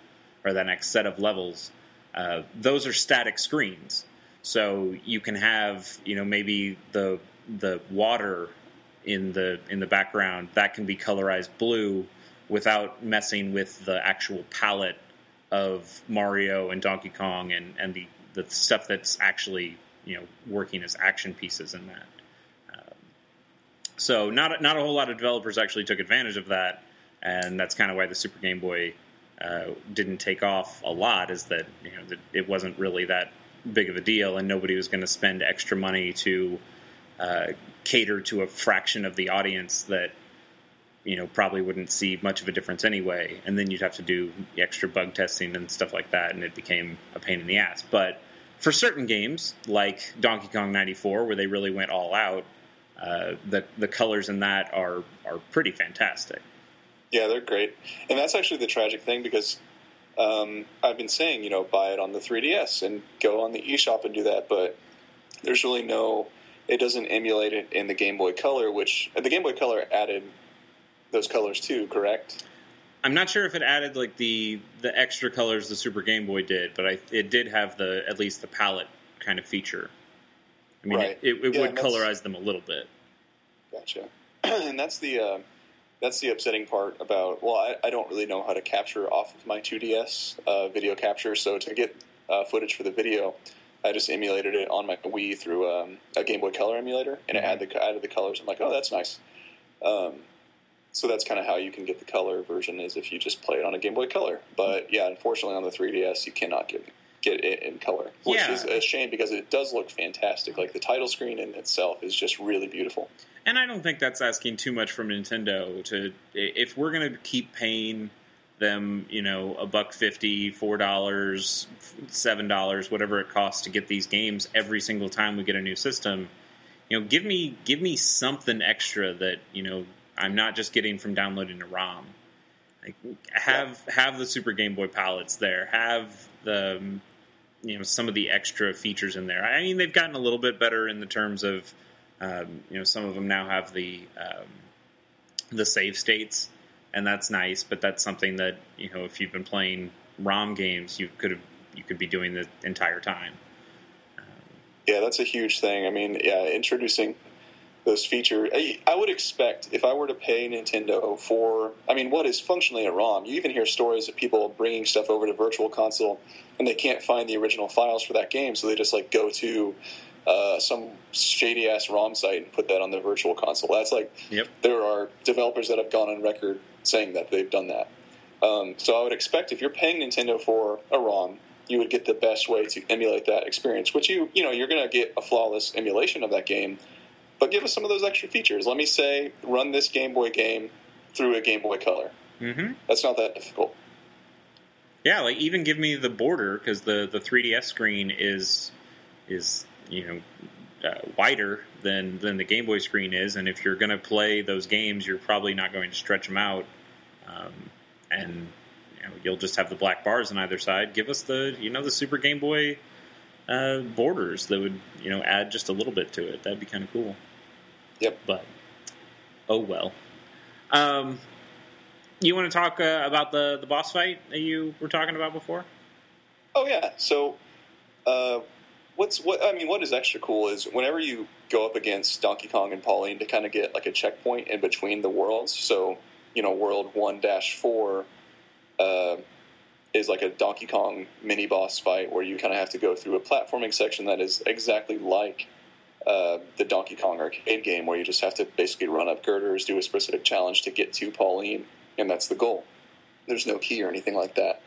or that next set of levels. Uh, those are static screens. So you can have, you know, maybe the the water in the in the background that can be colorized blue without messing with the actual palette of Mario and Donkey Kong and and the the stuff that's actually you know working as action pieces in that. Um, so not not a whole lot of developers actually took advantage of that, and that's kind of why the Super Game Boy uh, didn't take off a lot. Is that you know it wasn't really that big of a deal, and nobody was going to spend extra money to uh, cater to a fraction of the audience that you know probably wouldn't see much of a difference anyway. And then you'd have to do extra bug testing and stuff like that, and it became a pain in the ass. But for certain games like Donkey Kong '94, where they really went all out, uh, the the colors in that are are pretty fantastic. Yeah, they're great, and that's actually the tragic thing because um, I've been saying, you know, buy it on the 3DS and go on the eShop and do that, but there's really no. It doesn't emulate it in the Game Boy Color, which the Game Boy Color added those colors too, correct? I'm not sure if it added like the the extra colors the Super Game Boy did, but I, it did have the at least the palette kind of feature. I mean, Right. it, it, it Yeah, would colorize them a little bit. Gotcha. and that's the uh, that's the upsetting part about. Well, I, I don't really know how to capture off of my 2DS uh, video capture, so to get uh, footage for the video, I just emulated it on my Wii through um, a Game Boy Color emulator, and it had the added the colors. I'm like, oh, that's nice. Um, so that's kind of how you can get the color version is if you just play it on a Game Boy Color. But yeah, unfortunately on the 3DS you cannot get get it in color, which Yeah. is a shame because it does look fantastic. Like the title screen in itself is just really beautiful. And I don't think that's asking too much from Nintendo. To if we're going to keep paying them, you know, a buck fifty, four dollars, seven dollars, whatever it costs to get these games every single time we get a new system, you know, give me give me something extra that you know I'm not just getting from downloading a ROM. Like have have the Super Game Boy palettes there. Have the you know some of the extra features in there. I mean, they've gotten a little bit better in the terms of um, you know some of them now have the um, the save states, and that's nice. But that's something that you know if you've been playing ROM games, you could have you could be doing the entire time. Yeah, that's a huge thing. I mean, yeah, introducing those features. I, I would expect if I were to pay Nintendo for, I mean, what is functionally a ROM? You even hear stories of people bringing stuff over to Virtual Console and they can't find the original files for that game, so they just like go to uh, some shady ass ROM site and put that on the Virtual Console. That's like Yep. there are developers that have gone on record saying that they've done that. Um, so I would expect if you're paying Nintendo for a ROM, you would get the best way to emulate that experience. Which you you know you're going to get a flawless emulation of that game, but give us some of those extra features. Let me say, run this Game Boy game through a Game Boy Color. Mm-hmm. That's not that difficult. Yeah, like even give me the border because the the 3DS screen is is you know uh, wider than than the Game Boy screen is, and if you're going to play those games, you're probably not going to stretch them out, um, and you know, you'll just have the black bars on either side. Give us the you know the Super Game Boy uh, borders that would you know add just a little bit to it. That'd be kind of cool. Yep. But oh well. Um, you want to talk uh, about the the boss fight that you were talking about before? Oh yeah. So, uh, what's what? I mean, what is extra cool is whenever you go up against Donkey Kong and Pauline to kind of get like a checkpoint in between the worlds. So, you know, World One Dash Four uh, is like a Donkey Kong mini boss fight where you kind of have to go through a platforming section that is exactly like. Uh, the Donkey Kong arcade game, where you just have to basically run up girders, do a specific challenge to get to Pauline, and that's the goal. There's no key or anything like that.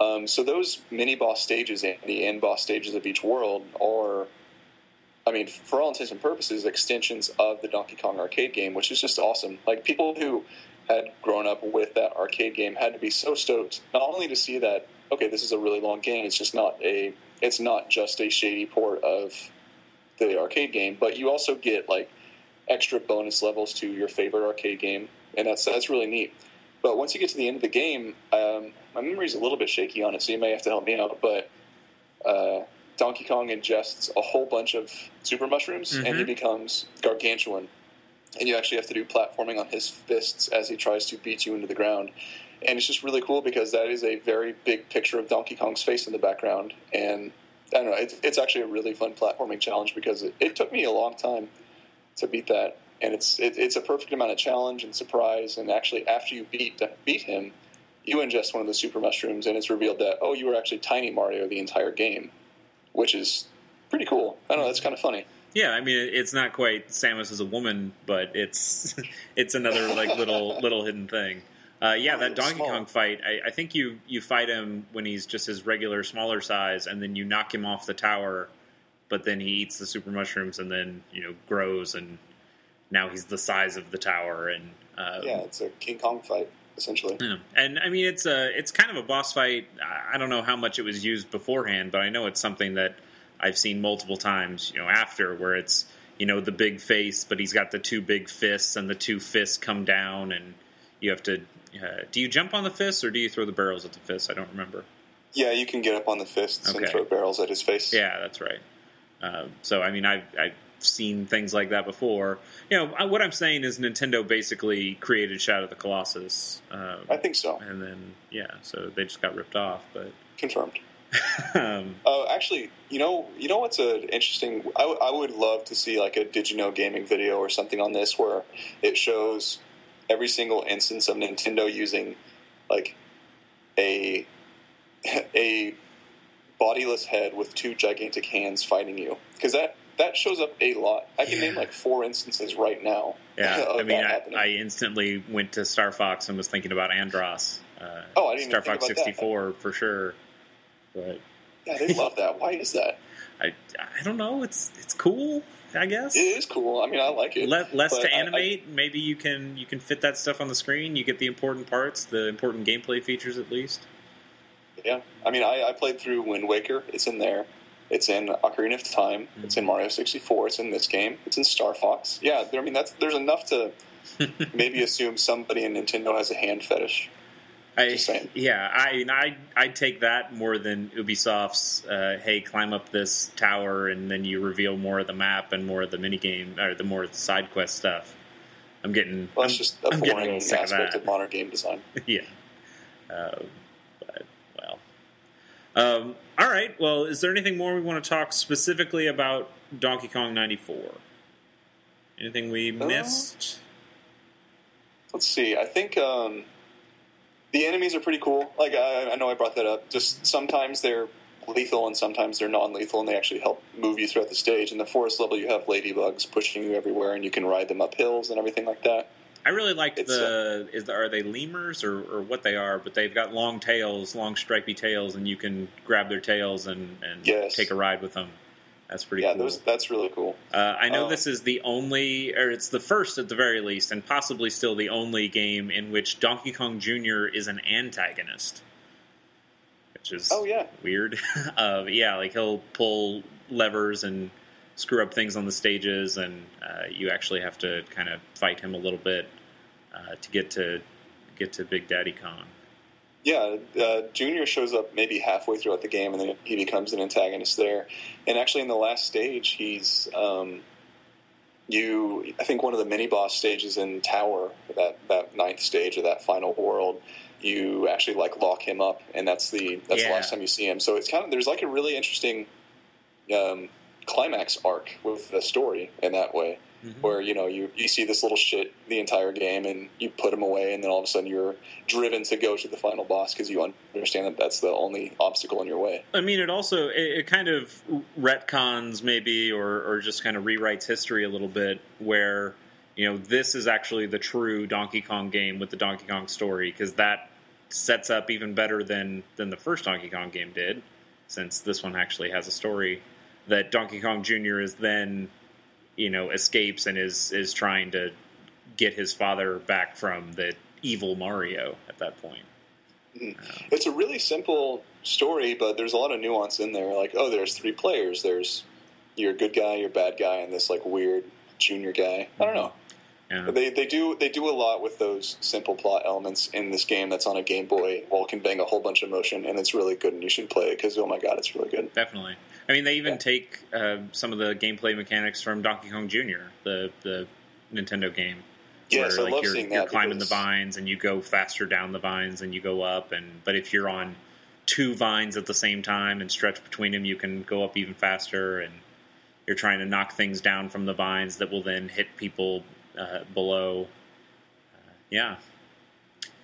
Um, so those mini boss stages and the end boss stages of each world are, I mean, for all intents and purposes, extensions of the Donkey Kong arcade game, which is just awesome. Like people who had grown up with that arcade game had to be so stoked not only to see that okay, this is a really long game. It's just not a, it's not just a shady port of the arcade game, but you also get like extra bonus levels to your favorite arcade game, and that's that's really neat. But once you get to the end of the game, um, my memory's a little bit shaky on it, so you may have to help me out. But uh, Donkey Kong ingests a whole bunch of super mushrooms, and he Mhm. becomes gargantuan. And you actually have to do platforming on his fists as he tries to beat you into the ground. And it's just really cool because that is a very big picture of Donkey Kong's face in the background. And I don't know, it's, it's actually a really fun platforming challenge because it, it took me a long time to beat that. And it's it, it's a perfect amount of challenge and surprise. And actually, after you beat beat him, you ingest one of the super mushrooms, and it's revealed that oh, you were actually Tiny Mario the entire game, which is pretty cool. I don't know. That's kind of funny. Yeah, I mean, it's not quite Samus as a woman, but it's it's another like little little hidden thing. Uh, yeah, that Donkey Small. Kong fight. I, I think you you fight him when he's just his regular smaller size, and then you knock him off the tower. But then he eats the super mushrooms, and then you know grows, and now he's the size of the tower. And uh, Yeah, it's a King Kong fight essentially. yeah. And I mean, it's a it's kind of a boss fight. I I don't know how much it was used beforehand, but I know it's something that I've seen multiple times. You know, after where it's you know the big face, but he's got the two big fists, and the two fists come down, and you have to. Uh, do you jump on the fists or do you throw the barrels at the fists? I don't remember. Yeah, you can get up on the fists and throw barrels at his face. Yeah, that's right. Um, so I mean, I've, I've seen things like that before. You know, I- what I'm saying is Nintendo basically created Shadow of the Colossus, um, I think so. and then yeah, so they just got ripped off. But Confirmed. um, Uh, actually, you know, you know what's a interesting? I, w- I would love to see like a know gaming video or something on this where it shows every single instance of Nintendo using like a a bodiless head with two gigantic hands fighting you because that that shows up a lot. I can name like four instances right now. yeah, of I mean, that I. I instantly went to Star Fox and was thinking about Andross. Uh, Oh, I didn't Star Fox 64 for sure. But yeah, they love that. Why is that? I, I don't know. It's it's cool. I guess It is cool. I mean, I like it. Le- less to I- I- animate. Maybe you can you can fit that stuff on the screen. You get the important parts, the important gameplay features at least. Yeah, I mean, I, I played through Wind Waker. It's in there. It's in Ocarina of Time. Hmm. It's in Mario sixty four. It's in this game. It's in Star Fox. Yeah, there, I mean, that's there's enough to maybe assume somebody in Nintendo has a hand fetish. I, yeah, I I I'd take that more than Ubisoft's. Uh, hey, climb up this tower, and then you reveal more of the map and more of the mini game or the more side quest stuff. I'm getting. Well, that's just a I'm boring of aspect that. of modern game design. yeah. Uh, but well. Um, all right. Well, is there anything more we want to talk specifically about Donkey Kong '94? Anything we Uh, missed? Let's see. I think um, the enemies are pretty cool. Like I, I know I brought that up. Just sometimes they're lethal and sometimes they're non-lethal, and they actually help move you throughout the stage. In the forest level, you have ladybugs pushing you everywhere, and you can ride them up hills and everything like that. I really liked It's, uh, the. Is are they lemurs or, or what they are? But they've got long tails, long stripy tails, and you can grab their tails and, and Yes. take a ride with them. That's pretty yeah, cool. those that's really cool. uh, I know Oh. this is the only, or it's the first at the very least, and possibly still the only game in which Donkey Kong Jr. is an antagonist, which is Oh yeah, weird. uh, yeah, like he'll pull levers and screw up things on the stages, and uh, you actually have to kind of fight him a little bit uh, to get to get to Big Daddy Kong. Yeah. Uh, Junior shows up maybe halfway throughout the game, and then he becomes an antagonist there. And actually, in the last stage, he's um, you. I think one of the mini boss stages in Tower, that that ninth stage of that final world. You actually like lock him up, and that's the that's Yeah. the last time you see him. So it's kind of there's like a really interesting um, climax arc with the story in that way. Mm-hmm. where you know you, you see this little shit the entire game and you put him away and then all of a sudden you're driven to go to the final boss because you understand that that's the only obstacle in your way I mean, it also it, it kind of retcons maybe, or or just kind of rewrites history a little bit, where you know this is actually the true Donkey Kong game with the Donkey Kong story, because that sets up even better than than the first Donkey Kong game did, since this one actually has a story that Donkey Kong Jr. is then you know escapes and is is trying to get his father back from the evil Mario at that point. Mm-hmm. Um, it's a really simple story but there's a lot of nuance in there like oh there's three players there's your good guy your bad guy and this like weird junior guy i don't know Yeah. They, they do they do a lot with those simple plot elements in this game that's on a Game Boy while conveying a whole bunch of emotion, and it's really good. And you should play it because oh my god, it's really good. Definitely. I mean, they even Yeah. take uh, some of the gameplay mechanics from Donkey Kong Jr., the the Nintendo game. Yes, I like love you're, seeing you're that climbing the vines and you go faster down the vines and you go up. And but if you're on two vines at the same time and stretch between them, you can go up even faster. And you're trying to knock things down from the vines that will then hit people uh, below. Uh, yeah,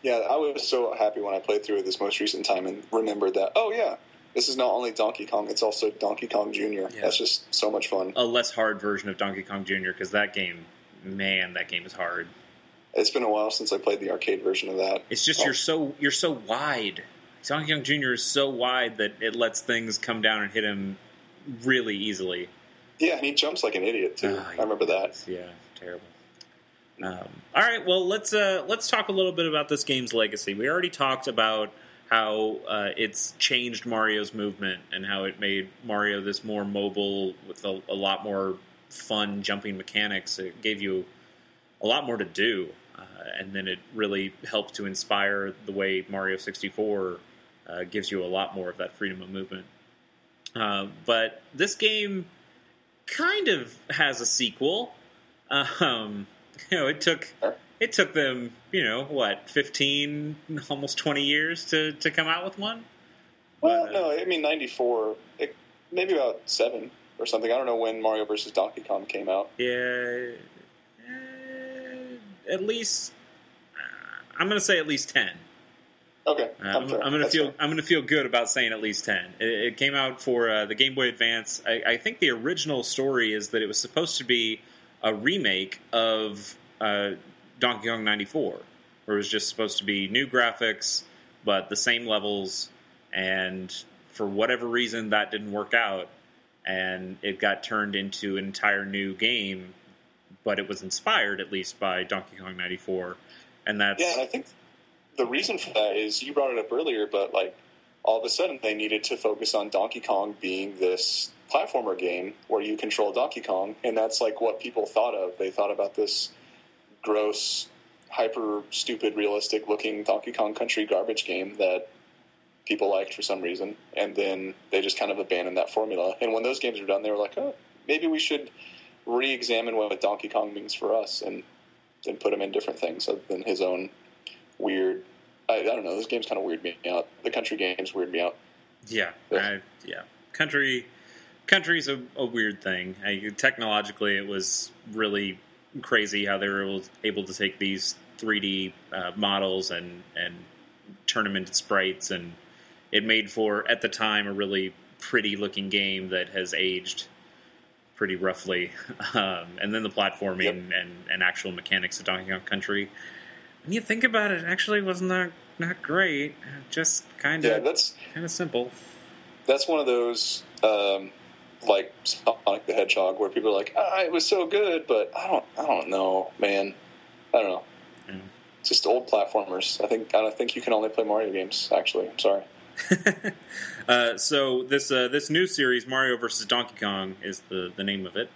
Yeah, I was so happy when I played through it this most recent time and remembered that. Oh yeah, this is not only Donkey Kong; it's also Donkey Kong Jr. Yeah. That's just so much fun. A less hard version of Donkey Kong Jr. because that game, man, that game is hard. It's been a while since I played the arcade version of that. It's just Oh. you're so you're so wide. Donkey Kong Jr. is so wide that it lets things come down and hit him really easily. Yeah, and he jumps like an idiot too. Ah, I remember that. Yeah, terrible. Um, all right, well let's uh, let's talk a little bit about this game's legacy. We already talked about how uh, it's changed Mario's movement and how it made Mario this more mobile with a, a lot more fun jumping mechanics. It gave you a lot more to do, uh, and then it really helped to inspire the way Mario 64 uh, gives you a lot more of that freedom of movement. Uh, but this game kind of has a sequel. Um, you know, it took it took them, you know, what, fifteen, almost twenty years to, to come out with one. Well, But, uh, no, I mean '94, it, maybe about seven or something. I don't know when Mario versus Donkey Kong came out. Yeah, eh, at least uh, I'm going to say at least ten. Okay, Uh, I'm. I'm gonna That's feel fair. I'm gonna feel good about saying at least ten. It, it came out for uh, the Game Boy Advance. I, I think the original story is that it was supposed to be a remake of uh, Donkey Kong '94, where it was just supposed to be new graphics but the same levels. And for whatever reason, that didn't work out, and it got turned into an entire new game. But it was inspired at least by Donkey Kong '94, and that's Yeah, and I think the reason for that is you brought it up earlier, but like all of a sudden they needed to focus on Donkey Kong being this platformer game where you control Donkey Kong, and that's like what people thought of. They thought about this gross, hyper stupid, realistic looking Donkey Kong Country garbage game that people liked for some reason, and then they just kind of abandoned that formula. And when those games were done, they were like, oh, maybe we should re-examine what Donkey Kong means for us, and then put him in different things other than his own weird. I, I don't know. Those games kind of weird me out. The country games weird me out. Yeah, Yeah. I, yeah. Country, country's a, a weird thing. I, technologically, it was really crazy how they were able, able to take these 3D uh, models and and turn them into sprites, and it made for at the time a really pretty looking game that has aged pretty roughly. Um, and then the platforming Yep. and, and actual mechanics of Donkey Kong Country. When you think about it, it actually wasn't that not great. Just kind of Yeah, that's kind of simple. that's one of those um, like Sonic the Hedgehog where people are like, ah, "It was so good," but I don't, I don't know, man. I don't know. Yeah. Just old platformers. I think I don't think you can only play Mario games. Actually, I'm sorry. uh, so this uh, this new series, Mario vs. Donkey Kong, is the the name of it.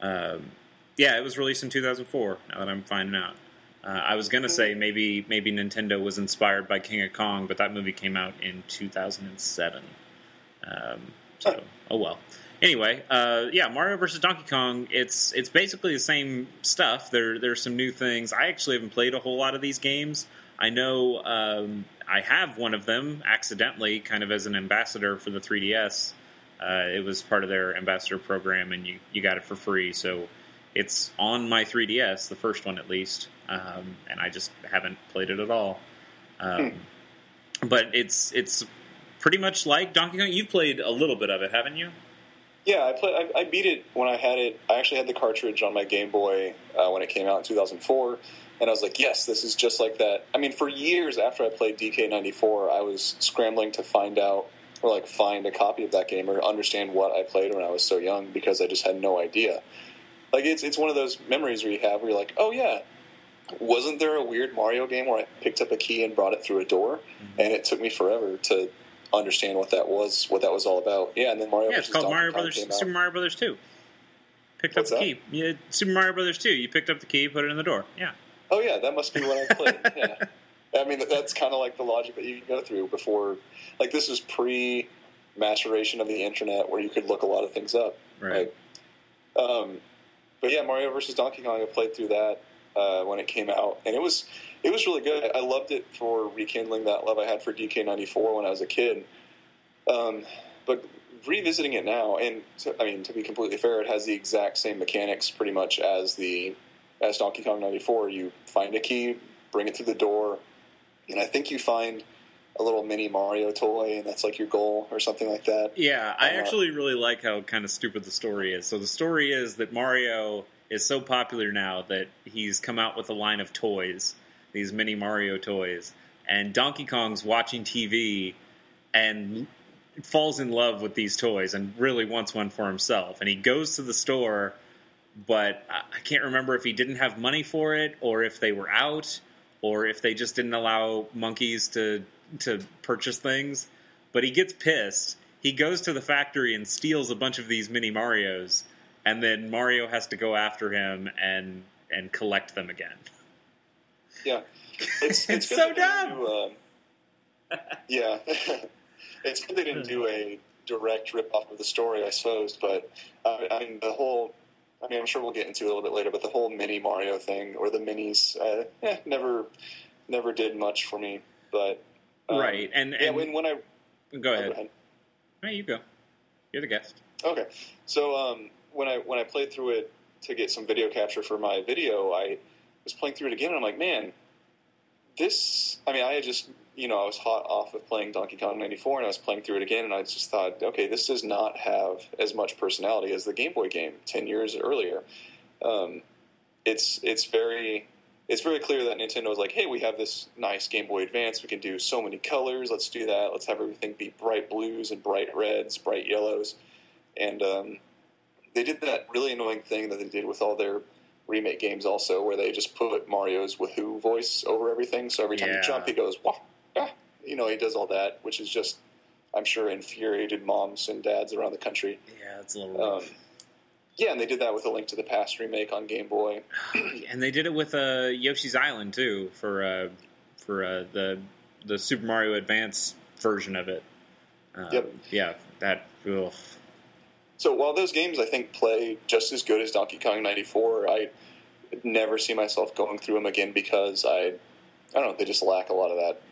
Um, yeah, it was released in 2004. Now that I'm finding out, uh, I was gonna say maybe maybe Nintendo was inspired by King of Kong, but that movie came out in 2007. Um, so oh well. Anyway, uh, yeah, Mario versus Donkey Kong. It's it's basically the same stuff. There there's some new things. I actually haven't played a whole lot of these games. I know um, I have one of them accidentally, kind of as an ambassador for the 3DS. Uh, it was part of their ambassador program, and you, you got it for free. So it's on my 3DS, the first one at least, um, and I just haven't played it at all. Um, But it's it's pretty much like Donkey Kong. You've played a little bit of it, haven't you? Yeah, I played. I, I beat it when I had it. I actually had the cartridge on my Game Boy uh, when it came out in 2004, and I was like, "Yes, this is just like that." I mean, for years after I played DK94, I was scrambling to find out or like find a copy of that game or understand what I played when I was so young because I just had no idea. Like it's it's one of those memories where you have where you're like, "Oh yeah." Wasn't there a weird Mario game where I picked up a key and brought it through a door, and it took me forever to understand what that was, what that was all about? Yeah, and then Mario. Yeah, it's called Donkey Mario Kong Brothers. Super Mario Brothers Two. Picked What's up the that? key. Yeah, Super Mario Brothers Two. You picked up the key, put it in the door. Yeah. Oh yeah, that must be what I played. yeah, I mean that's kind of like the logic that you go through before. Like this was pre maturation of the internet, where you could look a lot of things up. Right. Like, um, but yeah, Mario versus Donkey Kong. I played through that uh, when it came out, and it was it was really good. I loved it for rekindling that love I had for DK94 when I was a kid. Um, but revisiting it now, and to, I mean to be completely fair, it has the exact same mechanics pretty much as the as Donkey Kong 94. You find a key, bring it through the door, and I think you find a little mini Mario toy, and that's like your goal or something like that. Yeah, I Uh, actually really like how kind of stupid the story is. So the story is that Mario is so popular now that he's come out with a line of toys, these mini Mario toys, and Donkey Kong's watching TV and falls in love with these toys and really wants one for himself. And he goes to the store, but I can't remember if he didn't have money for it or if they were out or if they just didn't allow monkeys to to purchase things. But he gets pissed. He goes to the factory and steals a bunch of these mini Mario's, and then Mario has to go after him and and collect them again. Yeah, it's, It's good so dumb. do, um, yeah, it's good they didn't do a direct rip off of the story, I suppose. But uh, I mean, the whole. I mean, I'm sure we'll get into it a little bit later, but the whole mini Mario thing or the minis, uh, eh, never, never did much for me. But um, right. And, yeah, and when when I go oh, ahead. go ahead. No, you go. You're the guest. Okay, so um, when I when I played through it to get some video capture for my video, I was playing through it again, and I'm like, man, this. I mean, I had just you know I was hot off of playing Donkey Kong '94, and I was playing through it again, and I just thought, okay, this does not have as much personality as the Game Boy game ten years earlier. Um, it's it's very it's very clear that Nintendo was like, hey, we have this nice Game Boy Advance. We can do so many colors. Let's do that. Let's have everything be bright blues and bright reds, bright yellows. And um, they did that really annoying thing that they did with all their remake games also, where they just put Mario's Wahoo voice over everything. So every time Yeah. you jump, he goes, wah, ah. You know, he does all that, which is just, I'm sure, infuriated moms and dads around the country. Yeah, it's a little Um, yeah, and they did that with a Link to the Past remake on Game Boy. and they did it with uh, Yoshi's Island too for uh, for uh, the the Super Mario Advance version of it. Um, Yep. Yeah, that. Ugh. So while those games I think play just as good as Donkey Kong '94, I never see myself going through them again because I, I don't know, they just lack a lot of that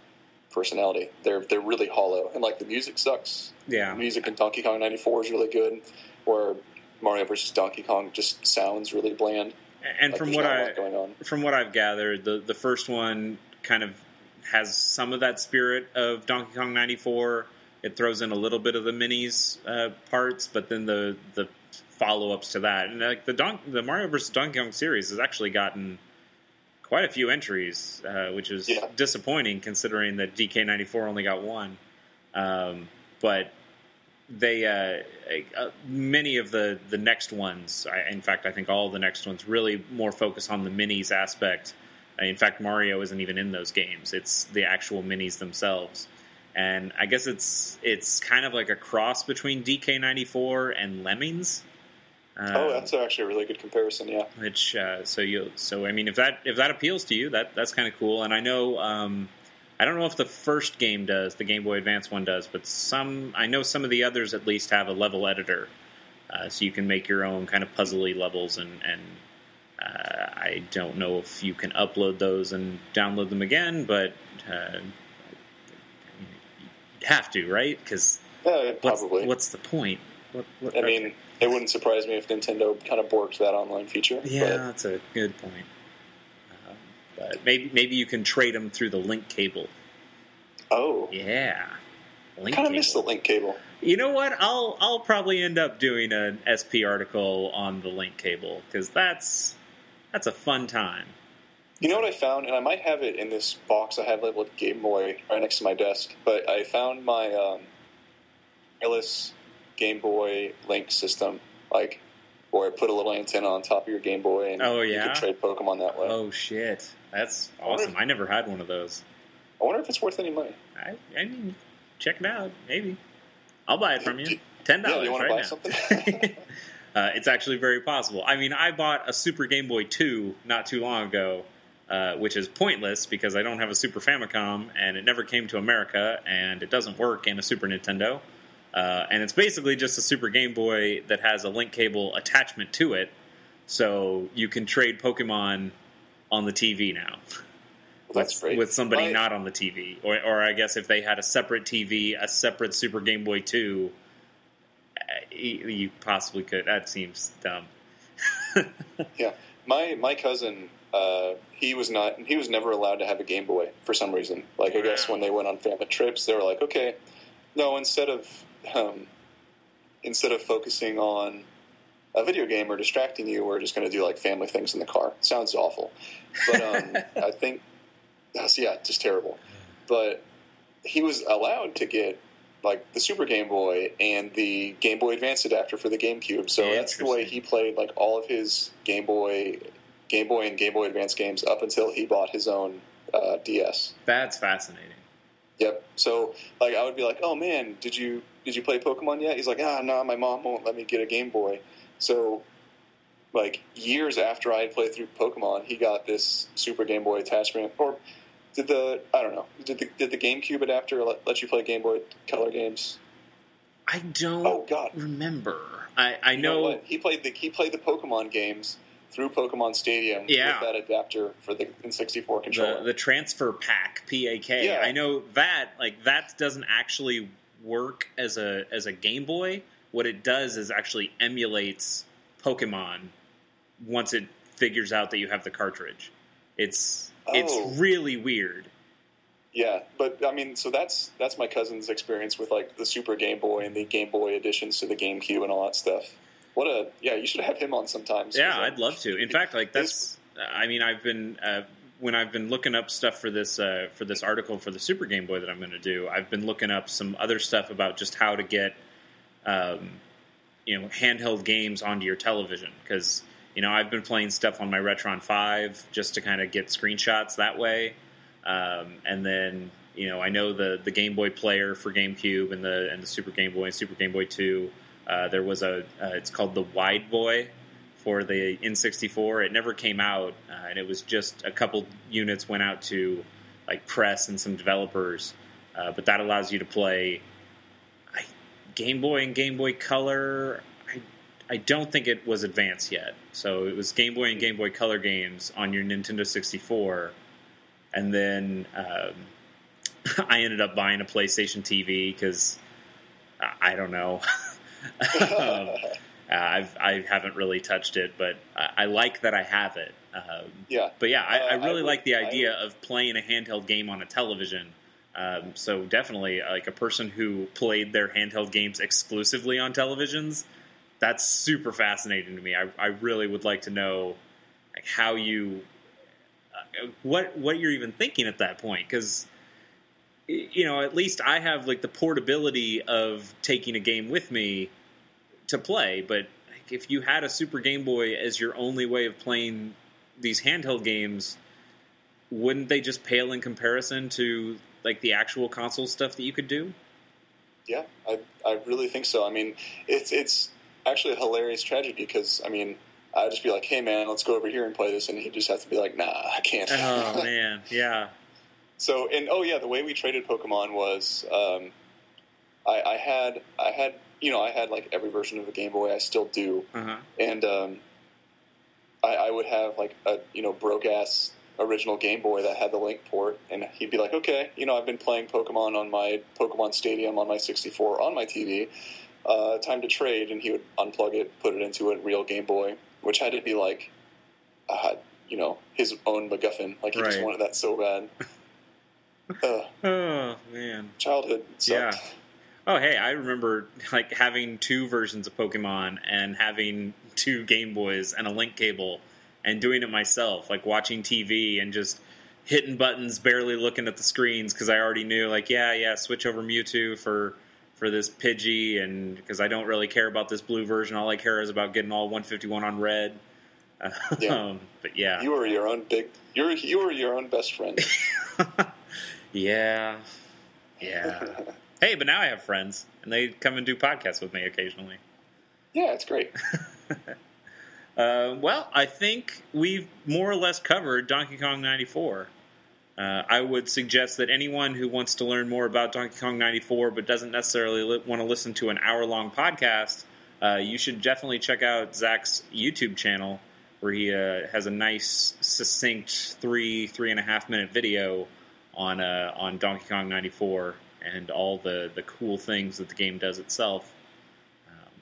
personality. They're they're really hollow, and like the music sucks. Yeah, The music in Donkey Kong '94 is really good, where Mario versus Donkey Kong just sounds really bland. and Like, from what I lot going on. from what I've gathered, the the first one kind of has some of that spirit of Donkey Kong '94. It throws in a little bit of the minis uh, parts, but then the the follow ups to that, and like the Don- the Mario vs Donkey Kong series has actually gotten quite a few entries, uh, which is Yeah. disappointing considering that DK94 only got one. Um, but they uh, uh, many of the the next ones, I, in fact, I think all the next ones really more focus on the minis aspect. In fact, Mario isn't even in those games; it's the actual minis themselves. And I guess it's it's kind of like a cross between DK94 and Lemmings. Um, oh, that's actually a really good comparison. Yeah. which uh, so you so I mean if that if that appeals to you that that's kind of cool and I know um, I don't know if the first game does the Game Boy Advance one does but some I know some of the others at least have a level editor uh, so you can make your own kind of puzzly levels and and uh, I don't know if you can upload those and download them again but uh, have to right because Yeah, what's, what's the point what, what, I mean, it wouldn't surprise me if Nintendo kind of borked that online feature. Yeah, but- that's a good point. Um, but maybe maybe you can trade them through the link cable. oh, Yeah, link kind of miss the link cable. You know what? I'll I'll probably end up doing an SP article on the link cable because that's that's a fun time. You know what I found, and I might have it in this box I have labeled Game Boy right next to my desk. But I found my um, wireless Game Boy Link system, like where I put a little antenna on top of your Game Boy, and Oh, yeah, you yeah? can trade Pokemon that way. Oh shit, that's I wonder awesome! I never had one of those. I wonder if it's worth any money. I I mean, check it out. Maybe I'll buy it from you. Ten dollars. do you want right to buy now. something? Uh, it's actually very possible. I mean, I bought a Super Game Boy 2 not too long ago, uh, which is pointless because I don't have a Super Famicom and it never came to America and it doesn't work in a Super Nintendo. Uh, and it's basically just a Super Game Boy that has a link cable attachment to it, so you can trade Pokemon on the TV now. That's with, great. with somebody My- not on the TV, or, or I guess if they had a separate TV, a separate Super Game Boy Two, uh, you, you possibly could. That seems dumb. Yeah, my my cousin uh, he was not. He was never allowed to have a Game Boy for some reason. Like I guess when they went on family trips, they were like, okay, no, instead of um, instead of focusing on a video game or distracting you, we're just going to do like family things in the car. Sounds awful, but um, I think that's yeah, just terrible. But he was allowed to get like the Super Game Boy and the Game Boy Advance adapter for the GameCube. So that's the way he played like all of his Game Boy, Game Boy and Game Boy Advance games up until he bought his own uh, DS. That's fascinating. Yep. So like I would be like, "Oh man, did you did you play Pokemon yet?" He's like, "Ah, no, my mom won't let me get a Game Boy." So like years after I had played through Pokemon, he got this Super Game Boy attachment or did the I don't know did the did the GameCube adapter let, let you play Game Boy Color games? I don't. Oh God, remember? I I you know, know he played the he played the Pokemon games through Pokemon Stadium Yeah. with that adapter for the N64 controller. the the transfer pack PAK. Yeah. I know that like that doesn't actually work as a as a Game Boy. What it does is actually emulates Pokemon once it figures out that you have the cartridge. It's Oh. it's really weird. yeah, but I mean, so that's that's my cousin's experience with like the Super Game Boy and the Game Boy additions to the GameCube and all that stuff. What a yeah! You should have him on sometimes. Yeah, I'd love to. In fact, like that's. I mean, I've been uh, when I've been looking up stuff for this uh, for this article for the Super Game Boy that I'm going to do. I've been looking up some other stuff about just how to get, um, you know, handheld games onto your television because you know I've been playing stuff on my Retron Five just to kind of get screenshots that way, um, and then you know I know the the Game Boy player for GameCube and the and the Super Game Boy and Super Game Boy Two. Uh, there was a uh, it's called the Wide Boy for the N64. It never came out, uh, and it was just a couple units went out to like press and some developers. Uh, but that allows you to play I, Game Boy and Game Boy Color. I I don't think it was advanced yet, so it was Game Boy and Game Boy Color games on your Nintendo 64, and then um, I ended up buying a PlayStation TV because I, I don't know. um, uh, I've I haven't really touched it, but I, I like that I have it. Um, yeah. but yeah, I, Uh, I I really would- like the I idea of playing a handheld game on a television. Um, so definitely, like a person who played their handheld games exclusively on televisions, that's super fascinating to me. I, I really would like to know like how you uh, what what you're even thinking at that point because you know at least I have like the portability of taking a game with me to play, but like, if you had a Super Game Boy as your only way of playing these handheld games, wouldn't they just pale in comparison to like the actual console stuff that you could do? Yeah, I, I really think so. I mean, it's it's actually a hilarious tragedy because I mean, I'd just be like, "Hey, man, let's go over here and play this," and he'd just have to be like, "Nah, I can't." Oh man, yeah, so, and oh yeah, the way we traded Pokemon was, um, I, I had I had you know I had like every version of the Game Boy. I still do, uh-huh. and um, I, I would have like a you know broke ass original Game Boy that had the Link port, and he'd be like, "Okay, you know, I've been playing Pokemon on my Pokemon Stadium on my 64 on my TV. Uh, time to trade." And he would unplug it, put it into a real Game Boy, which had to be like, uh, you know, his own MacGuffin. Like he just wanted that so bad. uh, Oh man, childhood sucked. Yeah. Oh, hey, I remember like having two versions of Pokemon and having two Game Boys and a link cable and doing it myself, like watching TV and just hitting buttons, barely looking at the screens because I already knew, like, yeah, yeah, switch over Mewtwo for for this Pidgey, and because I don't really care about this blue version, all I care is about getting all 151 on red. Yeah. Um, but yeah, You were your own big. You were you were your own best friend. yeah, yeah. hey, but now I have friends, and they come and do podcasts with me occasionally. yeah, it's great. Uh, well, I think we've more or less covered Donkey Kong 94. Uh, I would suggest that anyone who wants to learn more about Donkey Kong 94 but doesn't necessarily li- want to listen to an hour long podcast, uh, you should definitely check out Zach's YouTube channel where he uh, has a nice, succinct three, three and a half minute video on uh, on Donkey Kong 94 and all the, the cool things that the game does itself. Um,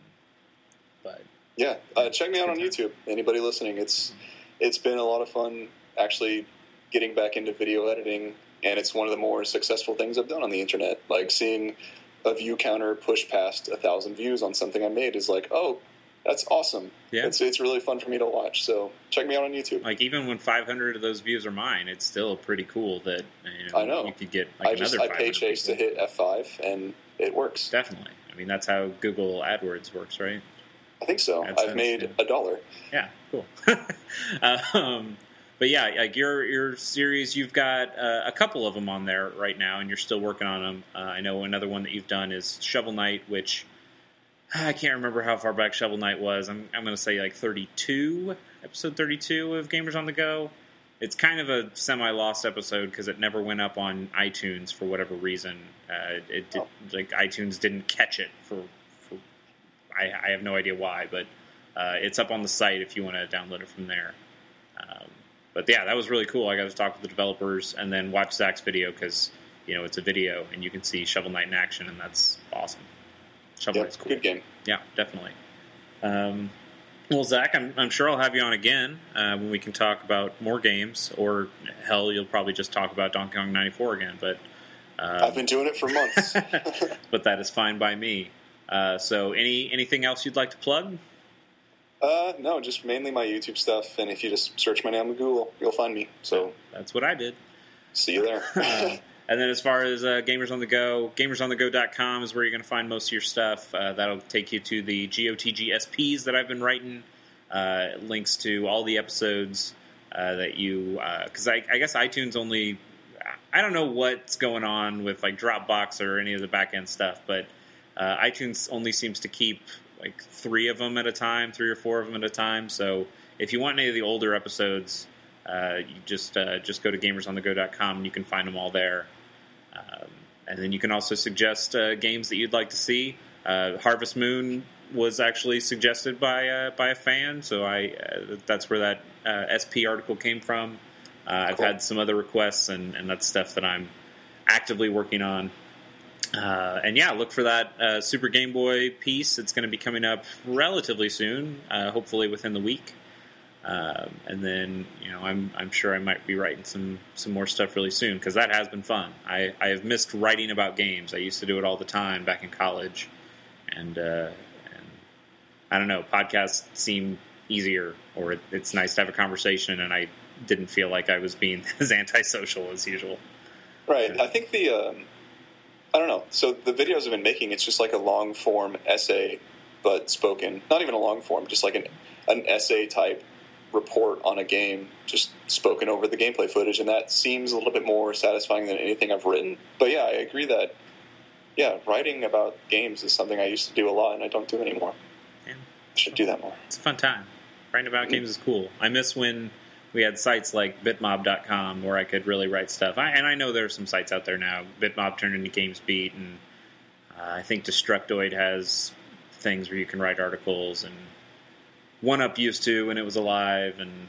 but Yeah, uh, check me out on YouTube. Anybody listening, it's it's been a lot of fun actually getting back into video editing, and it's one of the more successful things I've done on the internet. Like seeing a view counter push past a thousand views on something I made is like, oh, that's awesome. Yeah. It's it's really fun for me to watch. So check me out on YouTube. Like even when 500 of those views are mine, it's still pretty cool that you know, I know. you could get like I just I pay 500 chase to hit F five, and it works. Definitely. I mean, that's how Google AdWords works, right? I think so. AdSense, I've made yeah. a dollar. Yeah, cool. um, but yeah, like your your series, you've got uh, a couple of them on there right now, and you're still working on them. Uh, I know another one that you've done is Shovel Knight, which I can't remember how far back Shovel Knight was. I'm I'm going to say like 32, episode 32 of Gamers on the Go. It's kind of a semi-lost episode because it never went up on iTunes for whatever reason. Uh, it did, Oh. like iTunes didn't catch it for. for I, I have no idea why, but uh, it's up on the site if you want to download it from there. Um, but yeah, that was really cool. I got to talk with the developers and then watch Zach's video because you know it's a video and you can see Shovel Knight in action, and that's awesome. Shovel Yep, cool. good game. Yeah, definitely. Um, well, Zach, I'm, I'm sure I'll have you on again uh, when we can talk about more games, or hell, you'll probably just talk about Donkey Kong 94 again. But um, I've been doing it for months. but that is fine by me. Uh, so, any anything else you'd like to plug? uh, no, just mainly my YouTube stuff, and if you just search my name on Google, you'll find me. So That's what I did. see you there. Uh, and then as far as uh, Gamers on the Go, gamersonthego.com is where you're going to find most of your stuff. Uh, that'll take you to the GOTG SPs that I've been writing, uh, links to all the episodes uh, that you, because I, I guess iTunes only, I don't know what's going on with like Dropbox or any of the back end stuff, but uh, iTunes only seems to keep like three of them at a time, three or four of them at a time. So if you want any of the older episodes, uh, you just uh, just go to gamersonthego.com and you can find them all there. Um, and then you can also suggest uh, games that you'd like to see. Uh, Harvest Moon was actually suggested by uh, by a fan, so I uh, that's where that uh, SP article came from. Uh, I've had some other requests, and, and that's stuff that I'm actively working on. Uh, and yeah, look for that uh, Super Game Boy piece. It's going to be coming up relatively soon, uh, hopefully within the week. Um, and then you know, I'm I'm sure I might be writing some some more stuff really soon because that has been fun. I I have missed writing about games. I used to do it all the time back in college, and uh, and I don't know, podcasts seem easier, or it, it's nice to have a conversation, and I didn't feel like I was being as antisocial as usual. Right. I think the um, I don't know. So the videos I've been making, it's just like a long form essay, but spoken. Not even a long form, just like an an essay type report on a game, just spoken over the gameplay footage, and that seems a little bit more satisfying than anything I've written. But yeah, I agree that yeah, writing about games is something I used to do a lot, and I don't do anymore. Yeah. I should do that more. It's a fun time. Writing about games is cool. I miss when we had sites like bitmob.com where I could really write stuff. I, and I know there are some sites out there now. Bitmob turned into GamesBeat, and uh, I think Destructoid has things where you can write articles, and One Up used to when it was alive, and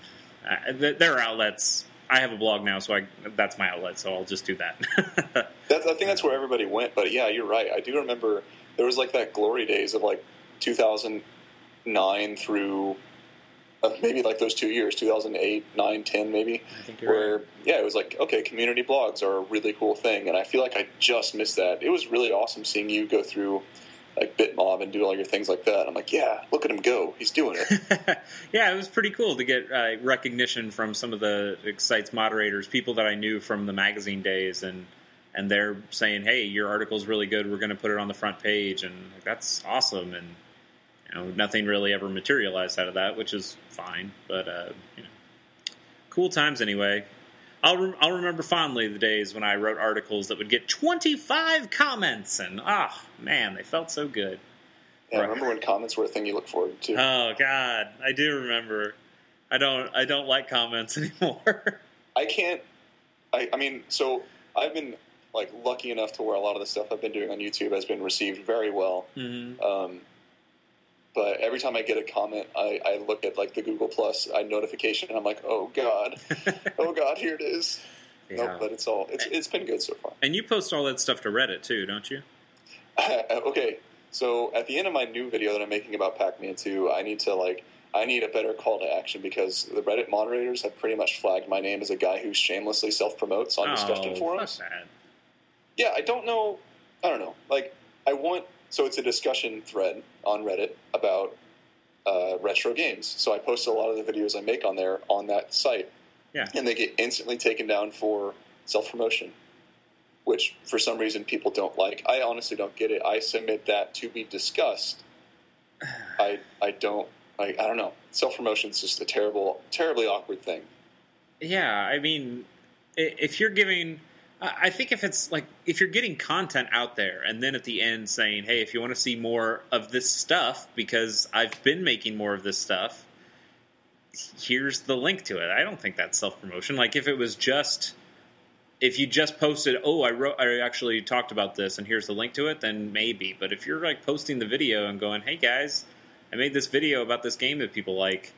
uh, th- there are outlets. I have a blog now, so I, that's my outlet, so I'll just do that. That's, I think that's where everybody went. But yeah, you're right. I do remember there was like that glory days of like 2009 through uh, maybe like those two years, 2008, 9, 10 maybe, I think you're where right. yeah, it was like okay, community blogs are a really cool thing, and I feel like I just missed that. It was really awesome seeing you go through like Bitmob and do all your things like that. I'm like, yeah, look at him go, he's doing it. yeah, it was pretty cool to get uh, recognition from some of the site's moderators, people that I knew from the magazine days, and and they're saying, "Hey, your article's really good. We're going to put it on the front page," and like, that's awesome. And you know, nothing really ever materialized out of that, which is fine. But uh, you know, cool times anyway. I'll rem- I'll remember fondly the days when I wrote articles that would get 25 comments, and ah, man, they felt so good. Yeah, Right. remember when comments were a thing you look forward to? Oh God, I do remember. I don't. I don't like comments anymore. I can't. I, I mean, so I've been like lucky enough to where a lot of the stuff I've been doing on YouTube has been received very well. hmm Um, but every time I get a comment, I, I look at like the Google Plus I notification, and I'm like, oh god, oh god, here it is. yeah. Nope, but it's all it's it's been good so far. And you post all that stuff to Reddit too, don't you? Uh, okay, so at the end of my new video that I'm making about Pac-Man 2, I need to like I need a better call to action because the Reddit moderators have pretty much flagged my name as a guy who shamelessly self promotes on discussion oh, forums. fuck that. Yeah, I don't know. I don't know. Like, I want. So it's a discussion thread on Reddit about uh, retro games. So I post a lot of the videos I make on there on that site. Yeah. And they get instantly taken down for self promotion, which for some reason people don't like. I honestly don't get it. I submit that to be discussed. I I don't like. I don't know. Self promotion is just a terrible, terribly awkward thing. Yeah, I mean, if you're giving, I think if it's like if you're getting content out there, and then at the end saying, "Hey, if you want to see more of this stuff, because I've been making more of this stuff, here's the link to it." I don't think that's self promotion. Like if it was just if you just posted, "Oh, I wrote, I actually talked about this, and here's the link to it," then maybe. But if you're like posting the video and going, "Hey guys, I made this video about this game that people like,"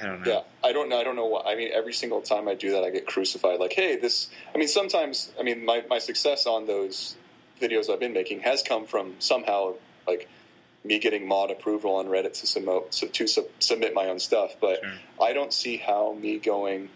I don't know. Yeah, I don't know. I don't know why. I mean, every single time I do that, I get crucified. Like, hey, this. I mean, sometimes. I mean, my my success on those videos I've been making has come from somehow like me getting mod approval on Reddit to submit to sub, submit my own stuff. But Sure. I don't see how me going,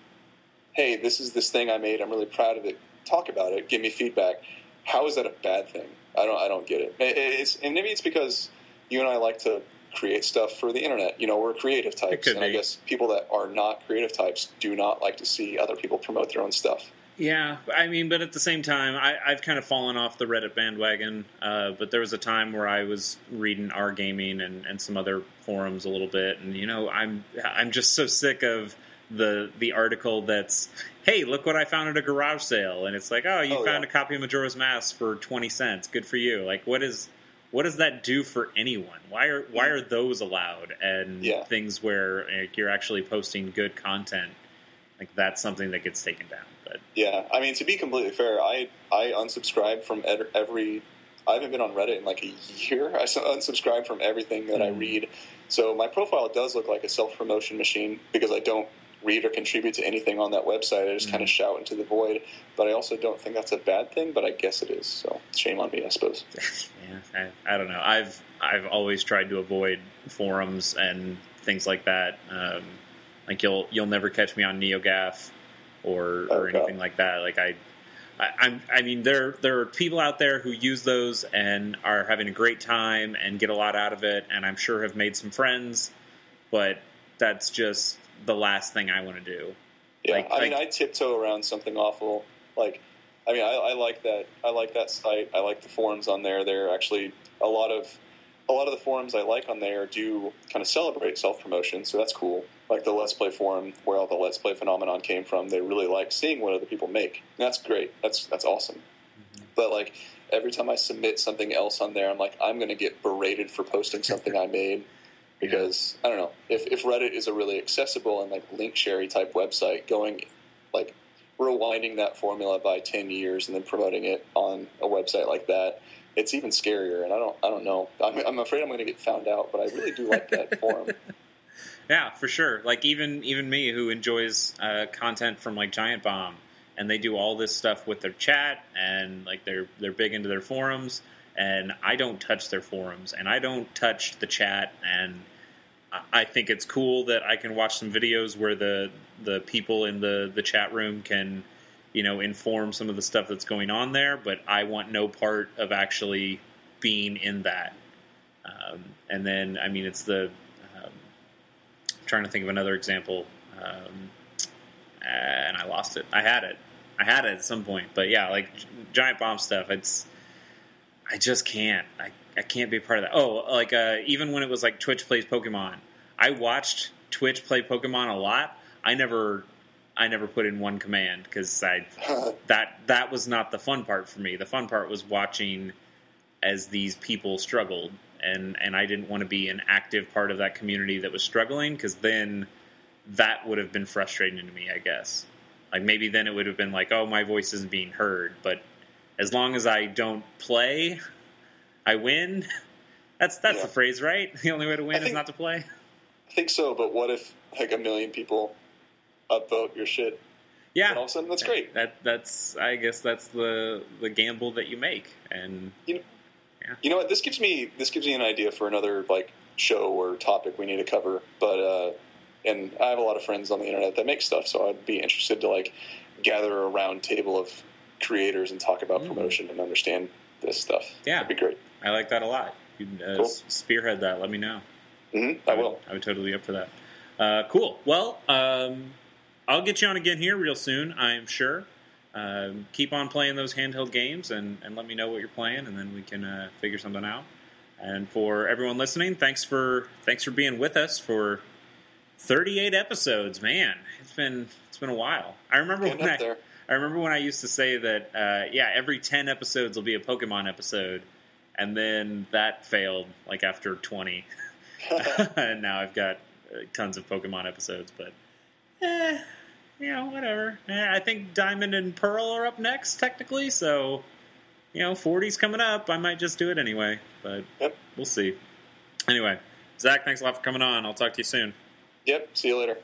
hey, this is this thing I made. I'm really proud of it. Talk about it. Give me feedback. How is that a bad thing? I don't. I don't get it. It- It's, and maybe it's because you and I like to create stuff for the internet. You know, we're creative types, and I guess people that are not creative types do not like to see other people promote their own stuff. Yeah, I mean, but at the same time, I, I've kind of fallen off the Reddit bandwagon. Uh, but there was a time where I was reading r/gaming and, and some other forums a little bit, and you know, I'm I'm just so sick of the the article that's, hey, look what I found at a garage sale, and it's like, oh, you Oh, found yeah. a copy of Majora's Mask for twenty cents, good for you. Like, what is what does that do for anyone? Why are why are those allowed? And Yeah. things where like, you're actually posting good content, like that's something that gets taken down. But Yeah, I mean, to be completely fair, I I unsubscribed from ed- every. I haven't been on Reddit in like a year. I su- unsubscribed from everything that I Mm. read. So my profile does look like a self promotion machine because I don't read or contribute to anything on that website. I just Mm. kind of shout into the void. But I also don't think that's a bad thing. But I guess it is. So shame on me, I suppose. yeah, I, I don't know. I've I've always tried to avoid forums and things like that. Um, like you'll you'll never catch me on NeoGaf or or Okay. anything like that. Like I. I, I'm, I mean, there there are people out there who use those and are having a great time and get a lot out of it, and I'm sure have made some friends. But that's just the last thing I want to do. Yeah, Like- I mean, like- I tiptoe around Something Awful. Like, I mean, I, I like that. I like that site. I like the forums on there. They're actually a lot of a lot of the forums I like on there do kind of celebrate self promotion, so that's cool. Like the Let's Play forum, where all the Let's Play phenomenon came from. They really like seeing what other people make. And that's great. That's that's awesome. Mm-hmm. But like every time I submit something else on there, I'm like, I'm going to get berated for posting something I made because I don't know if if Reddit is a really accessible and like link sharey type website, going like rewinding that formula by ten years and then promoting it on a website like that, it's even scarier. And I don't I don't know. I'm, I'm afraid I'm going to get found out, but I really do like that forum. Yeah, for sure. Like even even me who enjoys uh, content from like Giant Bomb, and they do all this stuff with their chat, and like they're they're big into their forums, and I don't touch their forums, and I don't touch the chat, and I- think it's cool that I can watch some videos where the the people in the the chat room can you know inform some of the stuff that's going on there, but I want no part of actually being in that. Um, and then I mean it's the um, trying to think of another example, um, and I lost it. I had it. I had it at some point, but yeah, like Giant Bomb stuff. It's I just can't. I, I can't be a part of that. Oh, like uh, even when it was like Twitch plays Pokemon, I watched Twitch play Pokemon a lot. I never, I never put in one command because I that that was not the fun part for me. The fun part was watching as these people struggled, and and I didn't want to be an active part of that community that was struggling because then that would have been frustrating to me. I guess like maybe then it would have been like, oh, my voice isn't being heard, but as long as I don't play, I win. That's that's Yeah. the phrase, right? The only way to win I is not to play. I think so, but what if like a million people upvote your shit? Yeah, And all of a sudden, that's great. That that's I guess that's the the gamble that you make, and You know what? This gives me this gives me an idea for another like show or topic we need to cover. But uh, and I have a lot of friends on the internet that make stuff, so I'd be interested to like gather a round table of creators and talk about mm. promotion and understand this stuff. Yeah, that'd be great. I like that a lot. You uh, cool. spearhead that. Let me know. Mm-hmm, I, I, will. Would, I would totally be up for that. Uh, cool. Well, um, I'll get you on again here real soon. I am sure. Um, keep on playing those handheld games and, and let me know what you're playing, and then we can uh, figure something out. And for everyone listening, thanks for thanks for being with us for 38 episodes. Man, it's been it's been a while. I remember Getting when I, there. I remember when I used to say that uh, yeah, every 10 episodes will be a Pokemon episode, and then that failed like after 20. and now I've got uh, tons of Pokemon episodes, but eh, you know, whatever. Eh, I think Diamond and Pearl are up next, technically, so you know, 40's coming up. I might just do it anyway, but yep. we'll see. Anyway, Zach, thanks a lot for coming on. I'll talk to you soon. Yep. See you later.